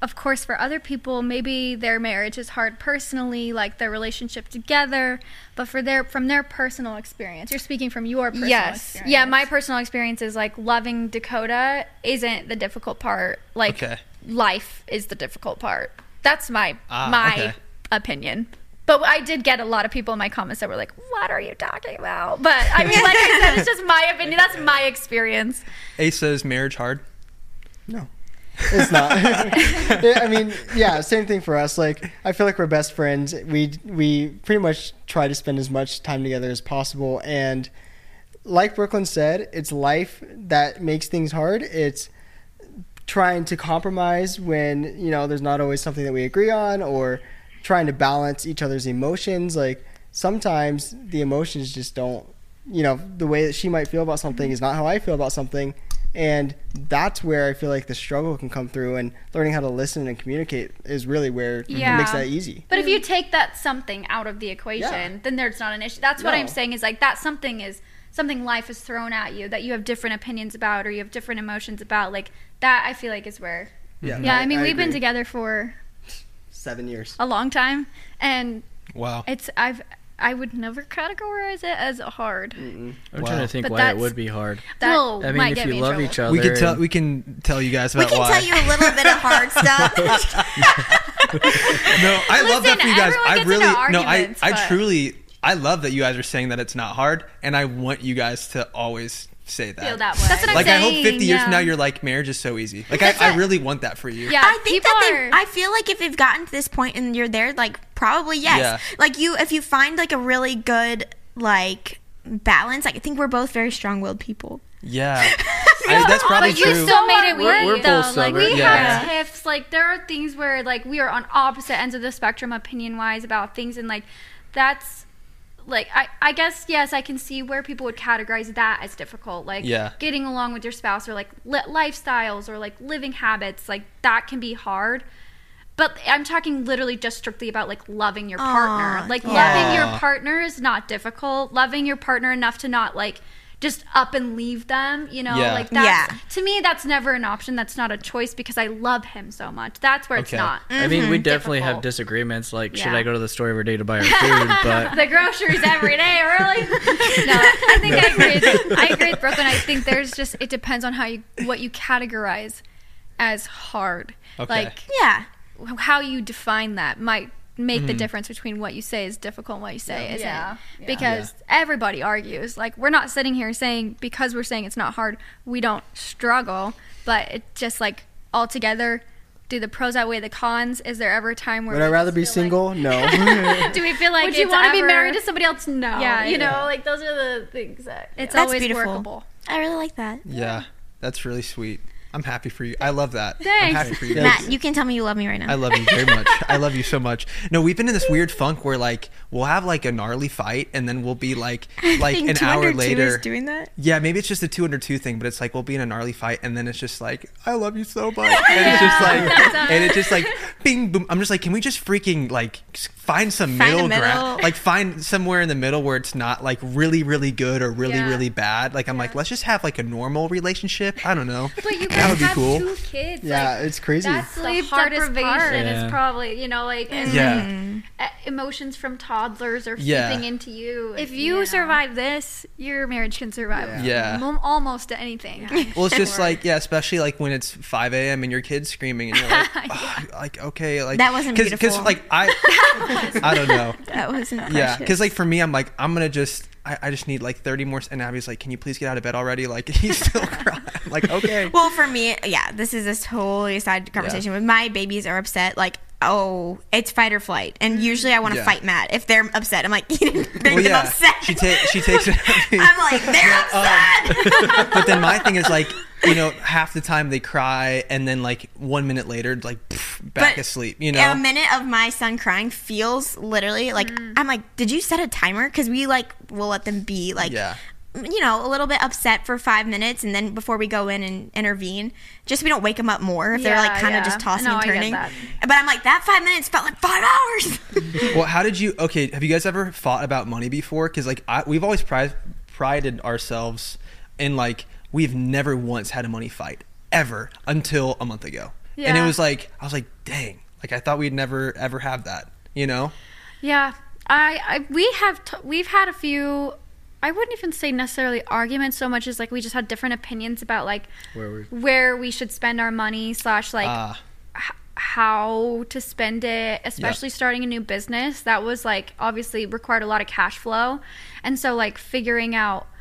of course, for other people, maybe their marriage is hard personally, like their relationship together. But for their from their personal experience, you're speaking from your personal yes experience. yeah my personal experience is like loving dakota isn't the difficult part like Okay. life is the difficult part that's my Ah, my okay. opinion but i did get a lot of people in my comments that were like what are you talking about but i mean like i said it's just my opinion that's my experience Ace says marriage hard. no, it's not. I mean, yeah, same thing for us. Like I feel like we're best friends. We we pretty much try to spend as much time together as possible, and like Brooklyn said, it's life that makes things hard. It's trying to compromise when you know there's not always something that we agree on or trying to balance each other's emotions like sometimes the emotions just don't you know the way that she might feel about something is not how I feel about something and that's where I feel like the struggle can come through and learning how to listen and communicate is really where yeah. it makes that easy but if you take that something out of the equation Yeah. then there's not an issue that's what No. i'm saying is like that something is something life has thrown at you that you have different opinions about or you have different emotions about like that i feel like is where yeah mm-hmm. Yeah, I mean, we've been together for seven years a long time, and Wow. it's I've I would never categorize it as hard. I'm Wow. trying to think But why it would be hard. That Well, I mean, might if get you me in love trouble. each other, we could tell. We can tell you guys about. It. We about can why. tell you a little bit of hard stuff. No, I love that for you guys. I really no, I I but- truly I love that you guys are saying that it's not hard, and I want you guys to always say that. feel that way That's what I'm like I hope 50 years from now you're like marriage is so easy. Like That's I, I really want that for you. Yeah, I think people that they, are. I feel like if they've gotten to this point and you're there, like probably yes. Yeah. Like you, if you find like a really good like balance, like I think we're both very strong-willed people. Yeah. I, that's probably but you still made it We're- work we're though. both Like we. Yeah. have tiffs. Like there are things where like we are on opposite ends of the spectrum opinion wise about things, and like that's like I I guess yes I can see where people would categorize that as difficult. Like Yeah. getting along with your spouse or like li- lifestyles or like living habits. Like that can be hard. But I'm talking literally just strictly about like loving your partner. Aw, Like yeah. loving your partner is not difficult. Loving your partner enough to not like just up and leave them, you know, Yeah. like that Yeah. to me that's never an option. That's not a choice because I love him so much. That's where it's Okay. not. I mean, we mm-hmm. definitely have disagreements. Like, should I go to the store every day to buy our food? But The groceries every day, really? no, I think I agree. With, I agree with Brooklyn. I think there's just it depends on how you what you categorize as hard. Okay. Like Yeah. how you define that might make the mm-hmm. difference between what you say is difficult and what you say isn't. Yeah. Yeah. Because everybody argues. Like we're not sitting here saying because we're saying it's not hard, we don't struggle, but it just like all together do the pros outweigh the cons? Is there ever a time where would I rather be feel single no do we feel like Would you want to be married to somebody else? No. Yeah, you know, like those are the things that It's That's always beautiful. workable. I really like that. yeah. That's really sweet. I'm happy for you. I love that. I'm Thanks. happy for you. Matt, you can tell me you love me right now. I love you very much. I love you so much. No, we've been in this weird funk where like we'll have like a gnarly fight and then we'll be like like an hour later doing that. Yeah, maybe it's just a two under two thing, but it's like we'll be in a gnarly fight and then it's just like I love you so much, and it's just like and it's just like bing boom. I'm just like, can we just freaking like find some Find middle, middle. ground, like find somewhere in the middle where it's not like really really good or really Yeah. really bad. Like I'm like, let's just have like a normal relationship. I don't know. But you That would be have cool. two kids. Yeah, like, it's crazy. That's Sleep the hardest deprivation part. Yeah. is probably you know like and Yeah. uh, emotions from toddlers are Yeah. seeping into you. If you know. survive this, your marriage can survive Yeah. mom- almost anything. Well, it's just like yeah, especially like when it's 5 a.m. and your kid's screaming and you're like, "Oh, like okay, like That wasn't Because beautiful. like I, I don't know. That wasn't Yeah, because like for me, I'm like I'm gonna just I, I just need like 30 more. And Abby's like, can you please get out of bed already? Like he's still crying. Like okay. Well, for me, yeah, this is a totally side conversation. When my babies are upset, like, oh, it's fight or flight, and usually I want to Yeah. fight Matt if they're upset. I'm like, you didn't make Well, them yeah, upset. she takes she takes it. I'm like, they're uh, upset. but then my thing is like you know half the time they cry and then like one minute later like pff, back But asleep. You know. A minute of my son crying feels literally like I'm like, did you set a timer? Because we like will let them be like, Yeah. you know, a little bit upset for five minutes, and then before we go in and intervene, just so we don't wake them up more if they're like kind of yeah. just tossing No, and turning. But I'm like, that five minutes felt like five hours. Well, how did you? Okay, have you guys ever fought about money before? Because like I, we've always pri- prided ourselves in like we've never once had a money fight ever until a month ago, and it was like I was like, dang, like I thought we'd never ever have that, you know? Yeah, I, I we have t- we've had a few. I wouldn't even say necessarily arguments so much as like we just had different opinions about like Where we where we should spend our money slash like Ah. h- how to spend it, especially starting a new business. That was like obviously required a lot of cash flow, and so like figuring out h-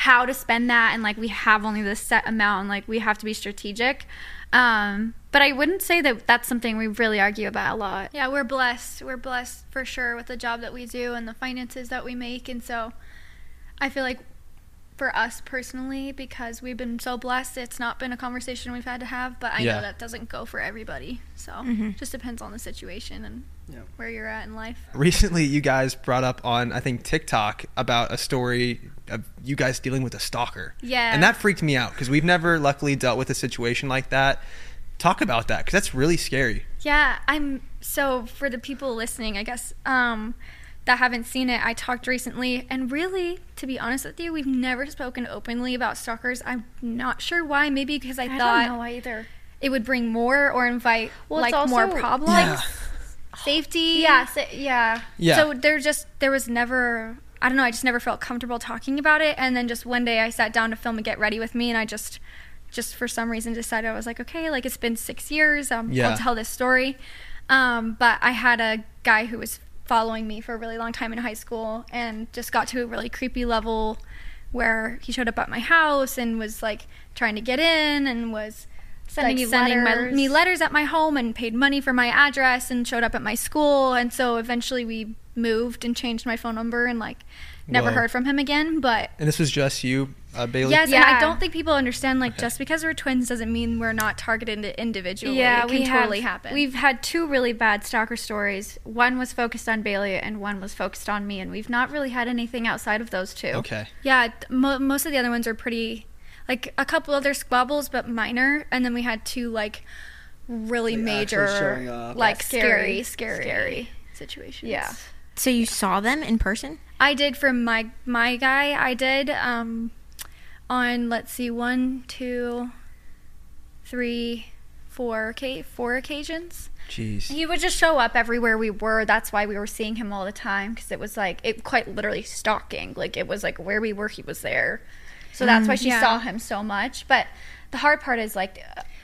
how to spend that and like we have only this set amount and like we have to be strategic. Um, but I wouldn't say that that's something we really argue about a lot. Yeah, we're blessed. We're blessed for sure with the job that we do and the finances that we make. And so I feel like for us personally, because we've been so blessed, it's not been a conversation we've had to have. But I Yeah. know that doesn't go for everybody. So just depends on the situation and Yeah. where you're at in life. Recently, you guys brought up on I think TikTok about a story of you guys dealing with a stalker. Yeah. and that freaked me out because we've never luckily dealt with a situation like that. Talk about that because that's really scary. Yeah, I'm so for the people listening, I guess, um, that haven't seen it, I talked recently, and really, to be honest with you, we've never spoken openly about stalkers. I'm not sure why. Maybe because I, I thought don't know either. it would bring more or invite Well, it's like more problems. Yeah. Safety. Yeah, so, yeah. Yeah. So there just there was never I don't know, I just never felt comfortable talking about it and then just one day I sat down to film and get ready with me and I just just for some reason decided I was like, okay, like it's been 6 years, um Yeah. I'll tell this story. Um but I had a guy who was following me for a really long time in high school and just got to a really creepy level where he showed up at my house and was like trying to get in and was Sending like, you sending my, me letters at my home and paid money for my address and showed up at my school and so eventually we moved and changed my phone number and like never Whoa. heard from him again but And this was just you, uh, Bailey. yes and Yeah. i don't think people understand like just because we're twins doesn't mean we're not targeted individually Yeah, it can we totally happen We've had two really bad stalker stories. One was focused on Bailey, and one was focused on me, and we've not really had anything outside of those two. Okay. yeah th- mo- most of the other ones are pretty like a couple other squabbles but minor and then we had two like really Like, major like Yeah, scary scary, scary scary. situations Yeah. so you saw them in person? I did for my my guy. I did um, on let's see, one, two, three, four, okay, four occasions. Jeez. He would just show up everywhere we were. That's why we were seeing him all the time because it was like it quite literally stalking. Like it was like where we were, he was there. So that's why mm, she yeah. saw him so much. But the hard part is like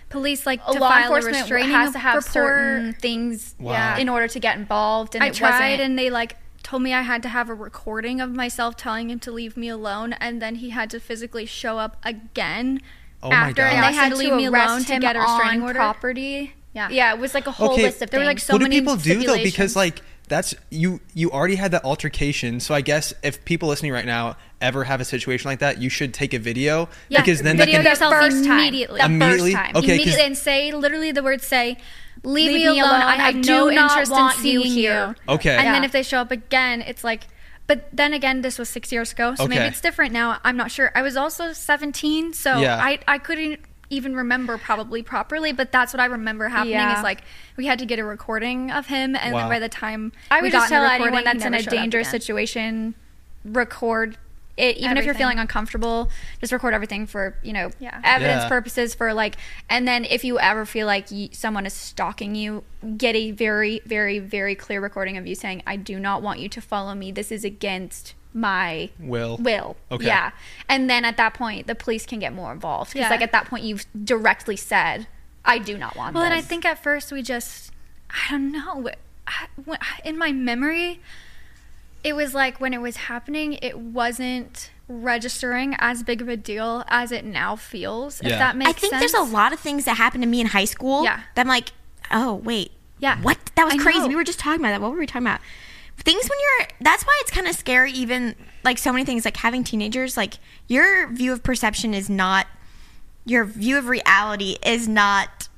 Police like a to law file a enforcement restraining has to have report. certain things Wow. in order to get involved. And I it tried, wasn't- and they like told me I had to have a recording of myself telling him to leave me alone, and then he had to physically show up again Oh my after, and they had to leave me arrest alone to him get a restraining on order. property. Yeah. Yeah, it was like a whole Okay. list of There were, like, so what do many people do though? Because like that's you you already had that altercation. So I guess if people listening right now ever have a situation like that, you should take a video because then video that can yourself first time. immediately. The Immediately? first time. Okay, 'cause- immediately and say literally the words say leave, Leave me, me alone. alone. I have I no do not interest in want you here. you. Okay. And then if they show up again, it's like but then again this was 6 years ago, so maybe it's different now. I'm not sure. I was also 17, so Yeah. I I couldn't even remember probably properly, but that's what I remember happening Yeah. is like we had to get a recording of him and Wow. then by the time I we would got just in the tell anyone that's in a dangerous situation, record it. Even if you're feeling uncomfortable, just record everything for you know Yeah. evidence Yeah. purposes. For like, and then if you ever feel like y someone is stalking you, get a very, very, very clear recording of you saying, "I do not want you to follow me. This is against." My Will. will Okay. yeah and then at that point the police can get more involved because Yeah. like at that point you've directly said i do not want Well, this and I think at first we just, I don't know. I- In my memory, it was like when it was happening, it wasn't registering as big of a deal as it now feels. Yeah. If that makes I think sense. there's a lot of things that happened to me in high school Yeah. that I'm like, oh wait, Yeah. what? That was I crazy. know. We were just talking about that. What were we talking about? Things when you're. That's why it's kind of scary. Even like so many things, like having teenagers. Like your view of perception is not. Your view of reality is not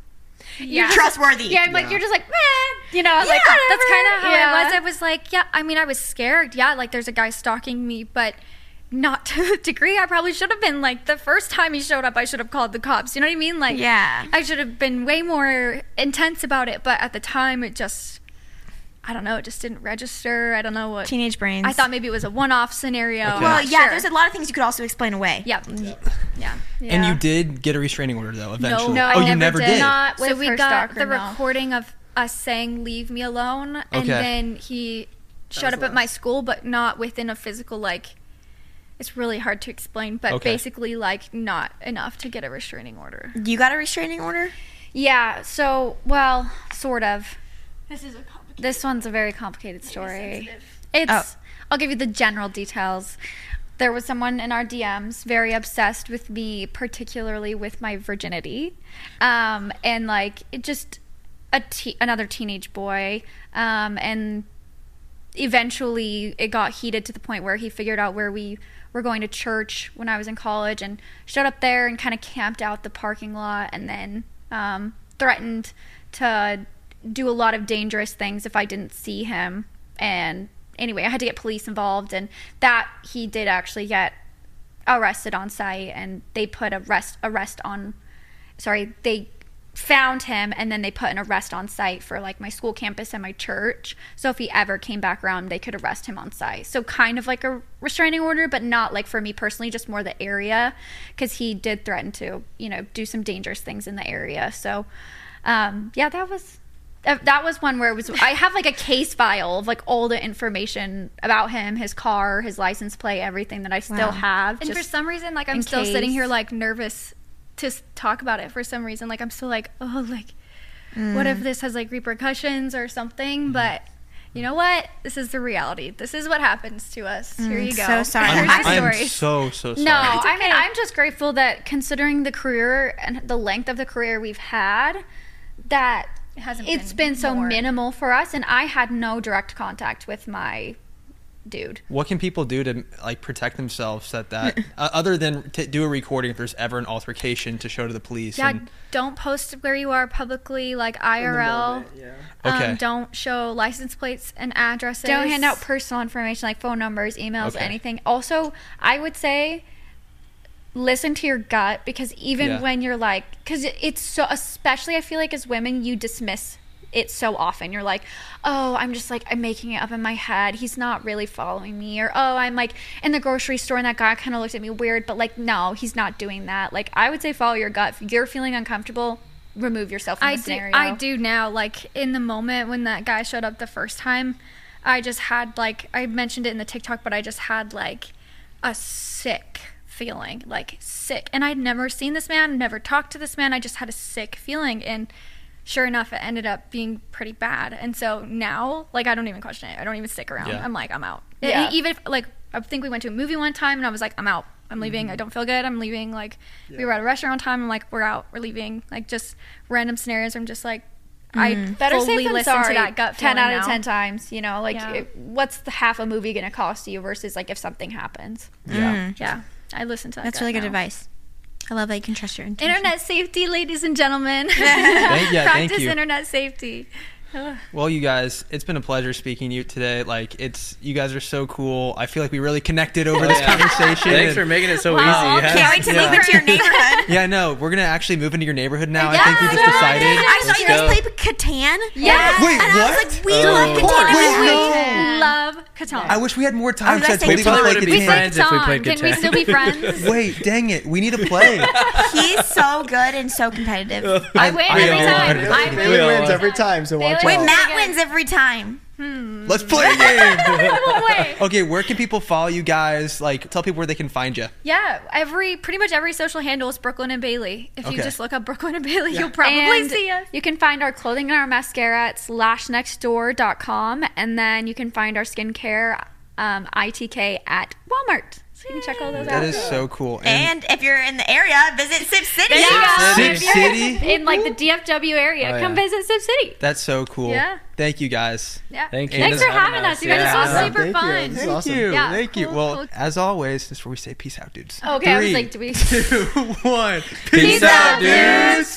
yeah. trustworthy. yeah, I'm like you're just like, eh, you know, like Yeah. whatever. That's kind of how yeah. it was. I was like, yeah, I mean, I was scared. Yeah, like there's a guy stalking me, but not to the degree I probably should have been. Like the first time he showed up, I should have called the cops. You know what I mean? Like, Yeah. I should have been way more intense about it. But at the time, it just, I don't know, it just didn't register. I don't know what. Teenage brains. I thought maybe it was a one-off scenario. I'm Well, yeah. sure. There's a lot of things you could also explain away. Yeah. Yeah. And you did get a restraining order though eventually. No, oh, I you never never did. did. Not So we her got stalker, the no. recording of us saying "Leave me alone," and Okay. then he showed up at my school, but not within a physical like. It's really hard to explain, but Okay. basically, like, not enough to get a restraining order. You got a restraining order? Yeah, so well, sort of. This is a complicated. This one's a very complicated story. It's Oh. I'll give you the general details. There was someone in our DMs very obsessed with me, particularly with my virginity, um, and like it just a te- another teenage boy, um, and eventually it got heated to the point where he figured out where we were going to church when I was in college and showed up there and kind of camped out the parking lot and then um, threatened to do a lot of dangerous things if I didn't see him. And anyway, I had to get police involved, and that he did actually get arrested on site, and they put a rest arrest on. Sorry, they found him and then they put an arrest on site for like my school campus and my church. So if he ever came back around, they could arrest him on site. So kind of like a restraining order, but not like for me personally, just more the area because he did threaten to, you know, do some dangerous things in the area. So um, yeah, that was. That was one where it was. I have like a case file of like all the information about him, his car, his license plate, everything that I still Wow. have. And for some reason, like I'm in still sitting here like nervous to talk about it. For some reason, like I'm still like, oh, like what if mm. this has like repercussions or something? Mm-hmm. But you know what? This is the reality. This is what happens to us. Mm. Here you go. so sorry. I'm, the I'm story. so so sorry. No, I mean. I'm just grateful that considering the career and the length of the career we've had, that It hasn't it's been been, so more. minimal for us, and I had no direct contact with my dude. What can people do to like protect themselves at that, uh, other than to do a recording if there's ever an altercation to show to the police? Yeah, and, don't post where you are publicly, like IRL. yeah. Okay. Um, don't show license plates and addresses. Don't hand out personal information like phone numbers, emails, Okay. anything. Also, I would say listen to your gut because even Yeah. when you're like cuz it's so especially I feel like as women you dismiss it so often. You're like, "Oh, I'm just like I'm making it up in my head. He's not really following me." Or, "Oh, I'm like in the grocery store and that guy kind of looked at me weird." But like, no, he's not doing that. Like, I would say follow your gut. If you're feeling uncomfortable, remove yourself from I the do, scenario. I do now. Like in the moment when that guy showed up the first time, I just had like I mentioned it in the TikTok, but I just had like a sick feeling, like sick. And I'd never seen this man, never talked to this man. I just had a sick feeling, and sure enough, it ended up being pretty bad. And so now, like I don't even question it. I don't even stick around. Yeah. I'm like I'm out. Yeah. E- Even if like I think we went to a movie one time, and I was like I'm out. I'm leaving. Mm-hmm. I don't feel good. I'm leaving. Like we were at a restaurant one time. I'm like we're out. We're leaving. Like just random scenarios. I'm just like mm. I Better safe fully than listen sorry. to that gut Ten out of now. ten times. You know, like Yeah. it- what's the half a movie gonna cost you versus like if something happens. Yeah. Yeah, I listen to that. That's gut really good now. advice. I love that you can trust your intuition. Internet safety, ladies and gentlemen. Thank, yeah, thank Practice you. internet safety. Well, you guys, it's been a pleasure speaking to you today. Like, it's you guys are so cool. I feel like we really connected over this Yeah. conversation. Thanks and- for making it so Wow. easy. Can't Yeah. wait to Yeah. move into your neighborhood. yeah, no, we're gonna actually move into your neighborhood now. I Yeah, think we just yeah, decided. I saw Let's you guys go. play Catan. Yeah. Wait, and I was what? like, we Oh. love Catan. Wait, and we- no. Love Catan. I wish we had more time. Oh, did I because We totally probably want to wouldn't play be Catan. friends if we Catan. Can we still be friends? Wait, dang it, we need to play. He's so good and so competitive. I win every time. I We win. Wins every time, so watch Bailey Wait, out. Matt wins every time. Let's play a game. Okay, where can people follow you guys? Like, tell people where they can find you. Yeah, every pretty much every social handle is Brooklyn and Bailey. If you just look up Brooklyn and Bailey, you'll probably And see us. You can find our clothing and our mascara at slashnextdoor.com. And then you can find our skincare, um, ITK, at Walmart. So you can check all those That out. is so cool. And if you're in the area, visit Sip City. Yeah. Sip City. In like the DFW area, Oh, come yeah. visit Sip City. That's so cool. Yeah. Thank you guys. Yeah. Thank you. Thanks for having us. You guys Yeah. are so Yeah, super thank you. fun. This Thank awesome. you. Yeah, Thank you. cool, Well, cool. as always, this is where we say peace out, dudes. Okay, I was like, do we? two, one. Peace out, dudes.